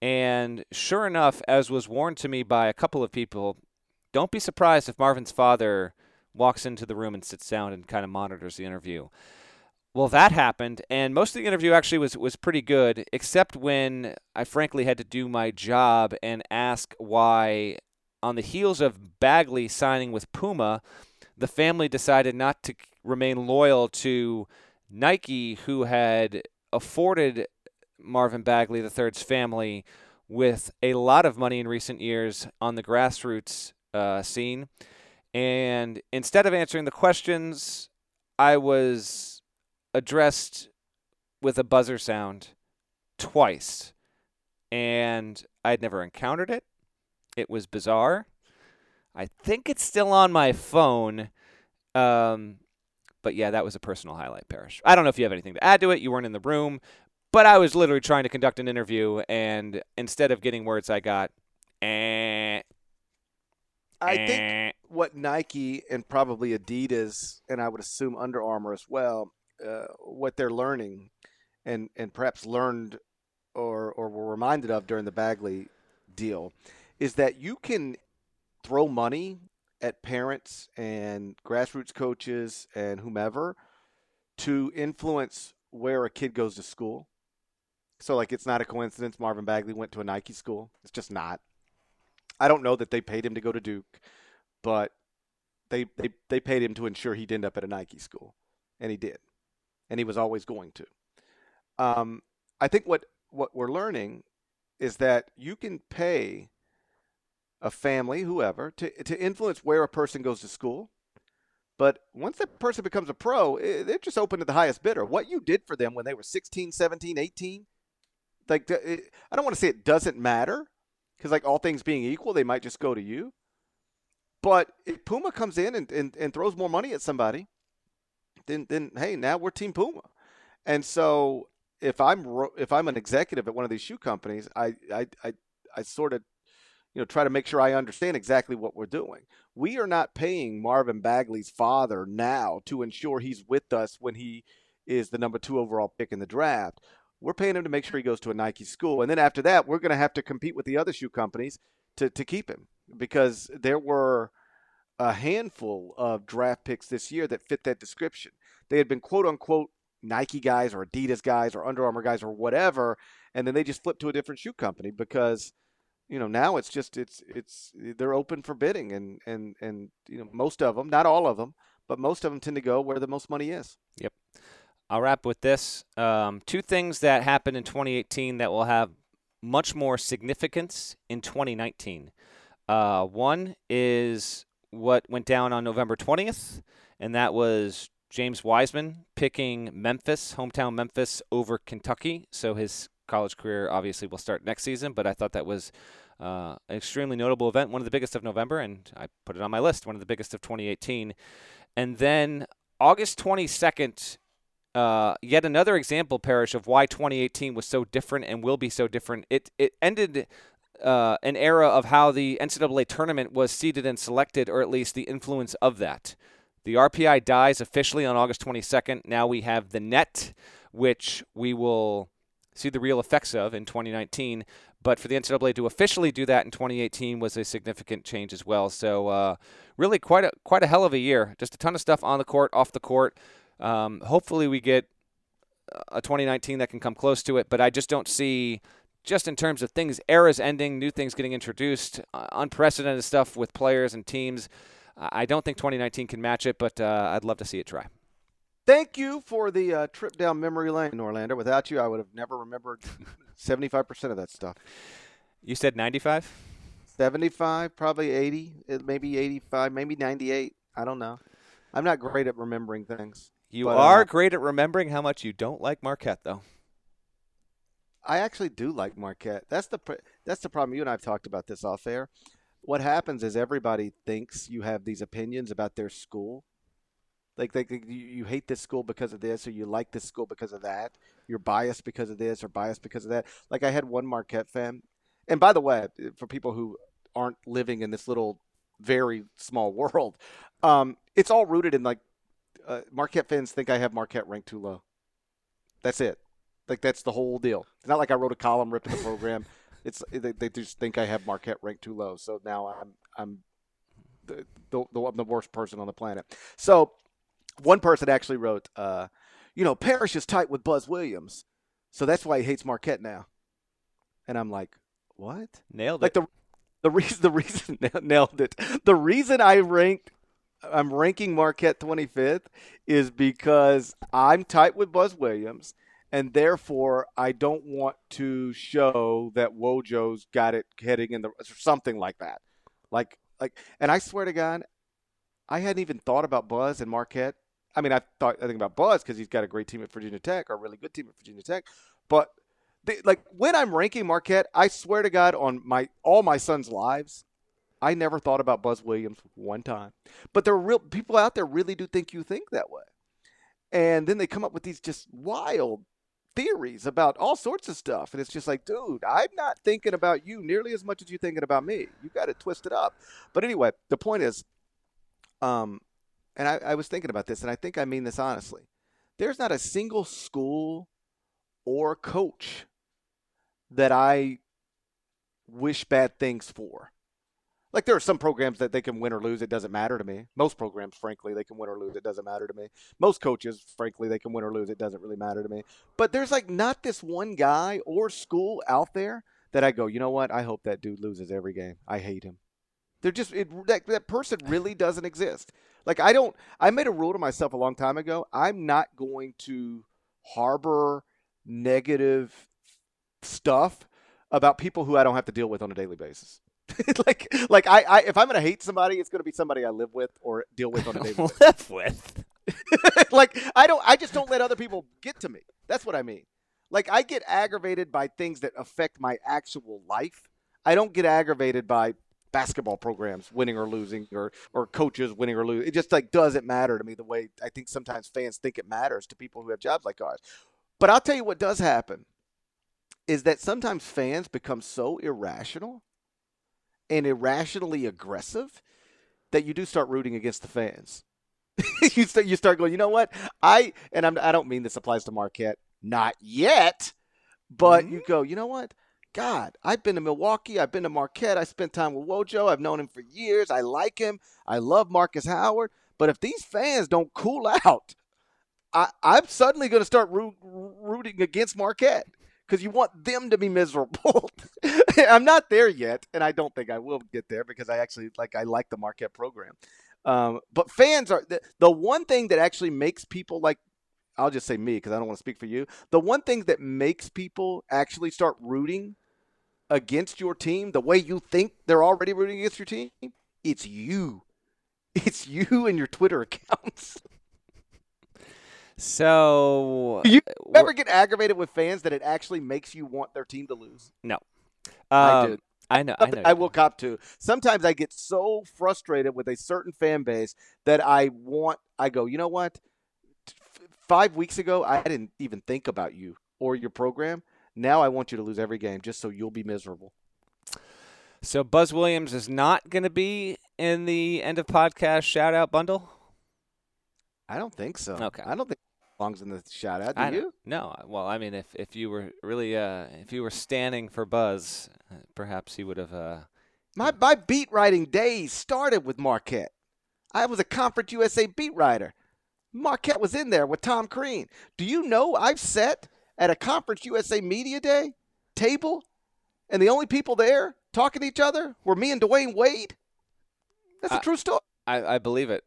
and sure enough, as was warned to me by a couple of people, don't be surprised if Marvin's father walks into the room and sits down and kind of monitors the interview. Well, that happened, and most of the interview actually was, was pretty good, except when I frankly had to do my job and ask why on the heels of Bagley signing with Puma, the family decided not to remain loyal to Nike, who had afforded Marvin Bagley III's family with a lot of money in recent years on the grassroots uh, scene. And instead of answering the questions, I was addressed with a buzzer sound twice. And I'd never encountered it. It was bizarre. I think it's still on my phone. Um, but yeah, that was a personal highlight, Parrish. I don't know if you have anything to add to it. You weren't in the room, but I was literally trying to conduct an interview, and instead of getting words, I got, eh. I eh. think what Nike and probably Adidas, and I would assume Under Armour as well, uh, what they're learning, and and perhaps learned or or were reminded of during the Bagley deal, is that you can throw money at parents and grassroots coaches and whomever to influence where a kid goes to school. So, like, it's not a coincidence Marvin Bagley went to a Nike school. It's just not. I don't know that they paid him to go to Duke, but they, they, they paid him to ensure he'd end up at a Nike school. And he did. And he was always going to. Um, I think what, what we're learning is that you can pay a family, whoever, to, to influence where a person goes to school. But once that person becomes a pro, they're just open to the highest bidder. What you did for them when they were 16, 17, 18, like I don't want to say it doesn't matter because like all things being equal, they might just go to you. But if Puma comes in and, and, and throws more money at somebody, then then hey, now we're Team Puma. And so if I'm if I'm an executive at one of these shoe companies, I I I, I sort of you know, try to make sure I understand exactly what we're doing. We are not paying Marvin Bagley's father now to ensure he's with us when he is the number two overall pick in the draft. We're paying him to make sure he goes to a Nike school. And then after that, we're going to have to compete with the other shoe companies to, to keep him because there were a handful of draft picks this year that fit that description. they had been quote unquote Nike guys or Adidas guys or Under Armour guys or whatever, and then they just flipped to a different shoe company because you know now it's just it's it's they're open for bidding and and and you know most of them, not all of them, but most of them tend to go where the most money is. Yep. I'll wrap with this. Um, two things that happened in 2018 that will have much more significance in 2019. Uh, one is what went down on November 20th, and that was James Wiseman picking Memphis, hometown Memphis, over Kentucky. So his college career obviously will start next season, but I thought that was uh, an extremely notable event, one of the biggest of November, and I put it on my list, one of the biggest of 2018. And then August 22nd, uh, yet another example, Parrish, of why 2018 was so different and will be so different. It it ended uh, an era of how the NCAA tournament was seeded and selected, or at least the influence of that. The RPI dies officially on August 22nd. Now we have the NET, which we will see the real effects of in 2019. But for the NCAA to officially do that in 2018 was a significant change as well. So uh, really quite a quite a hell of a year. Just a ton of stuff on the court, off the court. Um, hopefully we get a 2019 that can come close to it. But I just don't see just in terms of things, eras ending, new things getting introduced, uh, unprecedented stuff with players and teams. I don't think 2019 can match it, but uh, I'd love to see it try. Thank you for the uh, trip down memory lane, Norlander. Without you, I would have never remembered 75% of that stuff. You said 95? 75, probably 80, maybe 85, maybe 98. I don't know. I'm not great at remembering things. You but, are uh, great at remembering how much you don't like Marquette, though. I actually do like Marquette. That's the that's the problem. You and I have talked about this off air. What happens is everybody thinks you have these opinions about their school. Like, like you, you hate this school because of this, or you like this school because of that. You're biased because of this, or biased because of that. Like I had one Marquette fan, and by the way, for people who aren't living in this little, very small world, um, it's all rooted in like uh, Marquette fans think I have Marquette ranked too low. That's it. Like that's the whole deal. It's not like I wrote a column ripping the program. it's they, they, just think I have Marquette ranked too low. So now I'm I'm the, the, the, the worst person on the planet. So one person actually wrote, uh, you know, Parrish is tight with Buzz Williams, so that's why he hates Marquette now. And I'm like, what? Nailed it. Like the the reason the reason nailed it. The reason I ranked I'm ranking Marquette 25th is because I'm tight with Buzz Williams and therefore I don't want to show that Wojo's got it heading in the something like that. Like like and I swear to God, I hadn't even thought about Buzz and Marquette. I mean, I thought I think about Buzz because he's got a great team at Virginia Tech or a really good team at Virginia Tech, but they, like when I'm ranking Marquette, I swear to God on my all my sons' lives, I never thought about Buzz Williams one time. But there are real people out there really do think you think that way. And then they come up with these just wild theories about all sorts of stuff. And it's just like, dude, I'm not thinking about you nearly as much as you're thinking about me. You got to twist it up. But anyway, the point is, um, and I, I was thinking about this, and I think I mean this honestly. There's not a single school or coach that I wish bad things for. Like there are some programs that they can win or lose. It doesn't matter to me. Most programs, frankly, they can win or lose. It doesn't matter to me. Most coaches, frankly, they can win or lose. It doesn't really matter to me. But there's like not this one guy or school out there that I go, you know what? I hope that dude loses every game. I hate him. They're just it, that that person really doesn't exist. Like I don't. I made a rule to myself a long time ago. I'm not going to harbor negative stuff about people who I don't have to deal with on a daily basis. like like I, I if I'm gonna hate somebody, it's gonna be somebody I live with or deal with on a daily live with. like I don't I just don't let other people get to me. That's what I mean. Like I get aggravated by things that affect my actual life. I don't get aggravated by basketball programs winning or losing or or coaches winning or losing. It just like doesn't matter to me the way I think sometimes fans think it matters to people who have jobs like ours. But I'll tell you what does happen is that sometimes fans become so irrational and irrationally aggressive that you do start rooting against the fans. you start you start going, you know what? I and I'm, I don't mean this applies to Marquette, not yet, but mm-hmm. you go, you know what? God, I've been to Milwaukee, I've been to Marquette, I spent time with Wojo, I've known him for years, I like him, I love Markus Howard, but if these fans don't cool out, I, I'm suddenly going to start root, rooting against Marquette because you want them to be miserable. I'm not there yet, and I don't think I will get there because I actually like I like the Marquette program. Um, but fans are the, the one thing that actually makes people like I'll just say me because I don't want to speak for you. The one thing that makes people actually start rooting against your team the way you think they're already rooting against your team, it's you. It's you and your Twitter accounts. So Do you ever get aggravated with fans that it actually makes you want their team to lose? no, I Um, do. I know. I know. I will cop to. Sometimes I get so frustrated with a certain fan base that I want. I go, you know what? Five weeks ago, I didn't even think about you or your program. Now I want you to lose every game just so you'll be miserable. So Buzz Williams is not going to be in the end of podcast shout out bundle. I don't think so. Okay. I don't think he belongs in the shout out. Do I you? No. Well, I mean, if if you were really uh, if you were standing for Buzz, uh, perhaps he would have. Uh, My my beat writing days started with Marquette. I was a Conference USA beat writer. Marquette was in there with Tom Crean. Do you know I've sat at a Conference USA media day table, and the only people there talking to each other were me and Dwyane Wade? That's a true story. I, I believe it.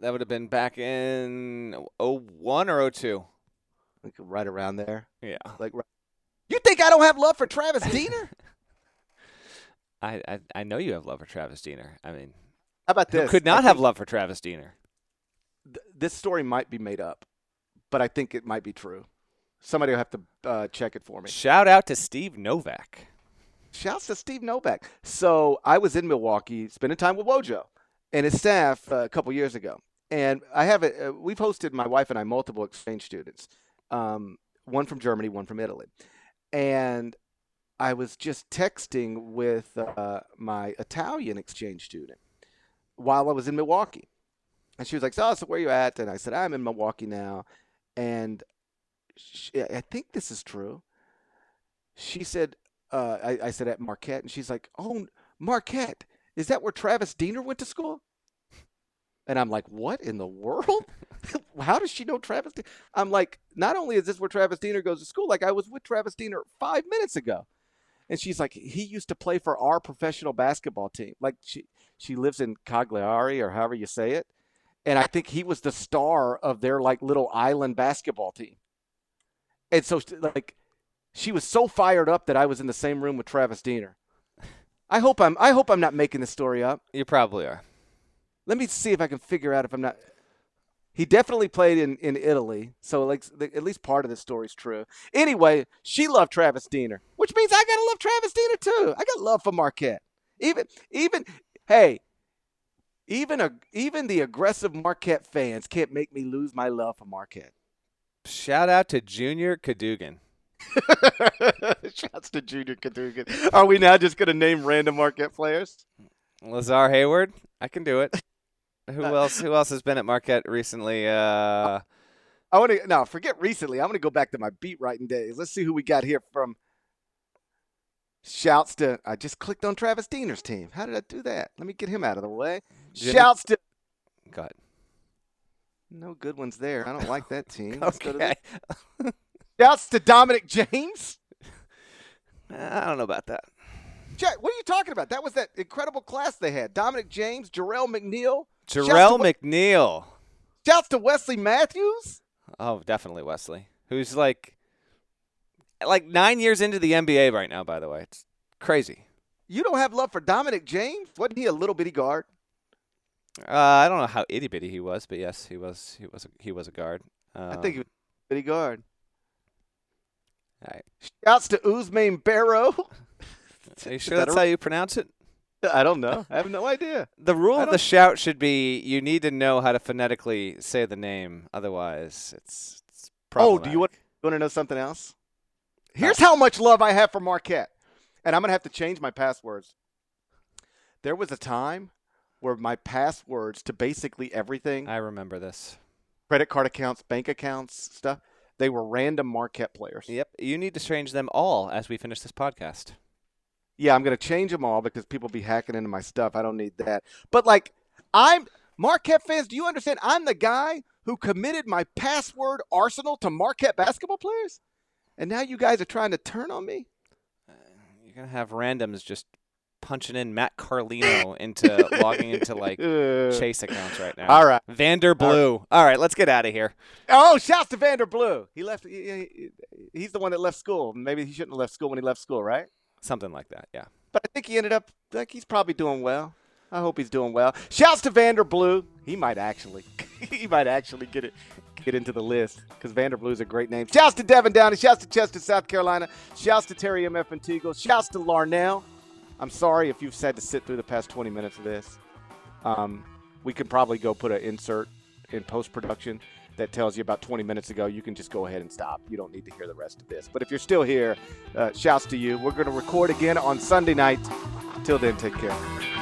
That would have been back in 01 or 02. Like right around there. Yeah. Like, right- you think I don't have love for Travis Diener? I, I I know you have love for Travis Diener. I mean, How about who this? could I not have think love for Travis Diener? Th- this story might be made up, but I think it might be true. Somebody will have to uh, check it for me. Shout out to Steve Novak. Shouts to Steve Novak. So I was in Milwaukee spending time with Wojo and his staff uh, a couple years ago, and I have a, uh, we've hosted my wife and I multiple exchange students, um, one from Germany, one from Italy, and I was just texting with uh, my Italian exchange student while I was in Milwaukee, and she was like, "So, so where you at?" And I said, "I'm in Milwaukee now," and she, I think this is true. She said, uh, I, I said at Marquette, and she's like, "Oh, Marquette, is that where Travis Diener went to school?" And I'm like, "What in the world? How does she know Travis?" Diener? I'm like, "Not only is this where Travis Diener goes to school, like I was with Travis Diener five minutes ago." And she's like, "He used to play for our professional basketball team. Like she she lives in Cagliari or however you say it, and I think he was the star of their like little island basketball team." And so, like, she was so fired up that I was in the same room with Travis Diener. I hope I'm. I hope I'm not making this story up. You probably are. Let me see if I can figure out if I'm not. He definitely played in, in Italy, so like the, at least part of this story is true. Anyway, she loved Travis Diener, which means I gotta love Travis Diener too. I got love for Marquette. Even even hey, even a even the aggressive Marquette fans can't make me lose my love for Marquette. Shout out to Junior Cadougan. Shouts to Junior Cadougan. Are we now just gonna name random Marquette players? Lazar Hayward. I can do it. Who else? Who else has been at Marquette recently? Uh, I want to no forget recently. I'm going to go back to my beat writing days. Let's see who we got here from. Shouts to I just clicked on Travis Diener's team. How did I do that? Let me get him out of the way. Jimmy- Shouts to go ahead. no good ones there. I don't like that team. Let's to Okay. Shouts to Dominic James. I don't know about that. Jack, what are you talking about? That was that incredible class they had. Dominic James, Jerel McNeal. Shouts Jerel to, McNeal. Shouts to Wesley Matthews. Oh, definitely Wesley. Who's like, like nine years into the NBA right now. By the way, it's crazy. You don't have love for Dominic James? Wasn't he a little bitty guard? Uh, I don't know how itty bitty he was, but yes, he was. He was. A, he was a guard. Um, I think he was a bitty guard. All right. Shouts to Uzmain Barrow. Are you sure that that's a- how you pronounce it? I don't know. I have no idea. The rule of the shout should be you need to know how to phonetically say the name, otherwise it's. it's Oh, do you want, you want to know something else? Here's how much love I have for Marquette. And I'm going to have to change my passwords. There was a time where my passwords to basically everything I remember this. credit card accounts, bank accounts, stuff they were random Marquette players. Yep, you need to change them all as we finish this podcast. Yeah, I'm going to change them all because people be hacking into my stuff. I don't need that. But like, I'm Marquette fans. Do you understand? I'm the guy who committed my password arsenal to Marquette basketball players? And now you guys are trying to turn on me? Uh, you're gonna have randoms just punching in Matt Carlino into logging into like Chase accounts right now. All right. Vander Blue. All right, let's get out of here. Oh, shouts to Vander Blue. He left. He, he- he's the one that left school. Maybe he shouldn't have left school when he left school, right? Something like that. Yeah. But I think he ended up like he's probably doing well. I hope he's doing well. Shouts to Vander Blue. He might actually, he might actually get it, get into the list because Vander Blue is a great name. Shouts to Devin Downey. Shouts to Chester, South Carolina. Shouts to Terry MF and Teagle. Shouts to Larnell. I'm sorry if you've had to sit through the past 20 minutes of this. Um, we could probably go put an insert in post production that tells you about 20 minutes ago. You can just go ahead and stop. You don't need to hear the rest of this. But if you're still here, uh, shouts to you. We're going to record again on Sunday night. Till then, take care.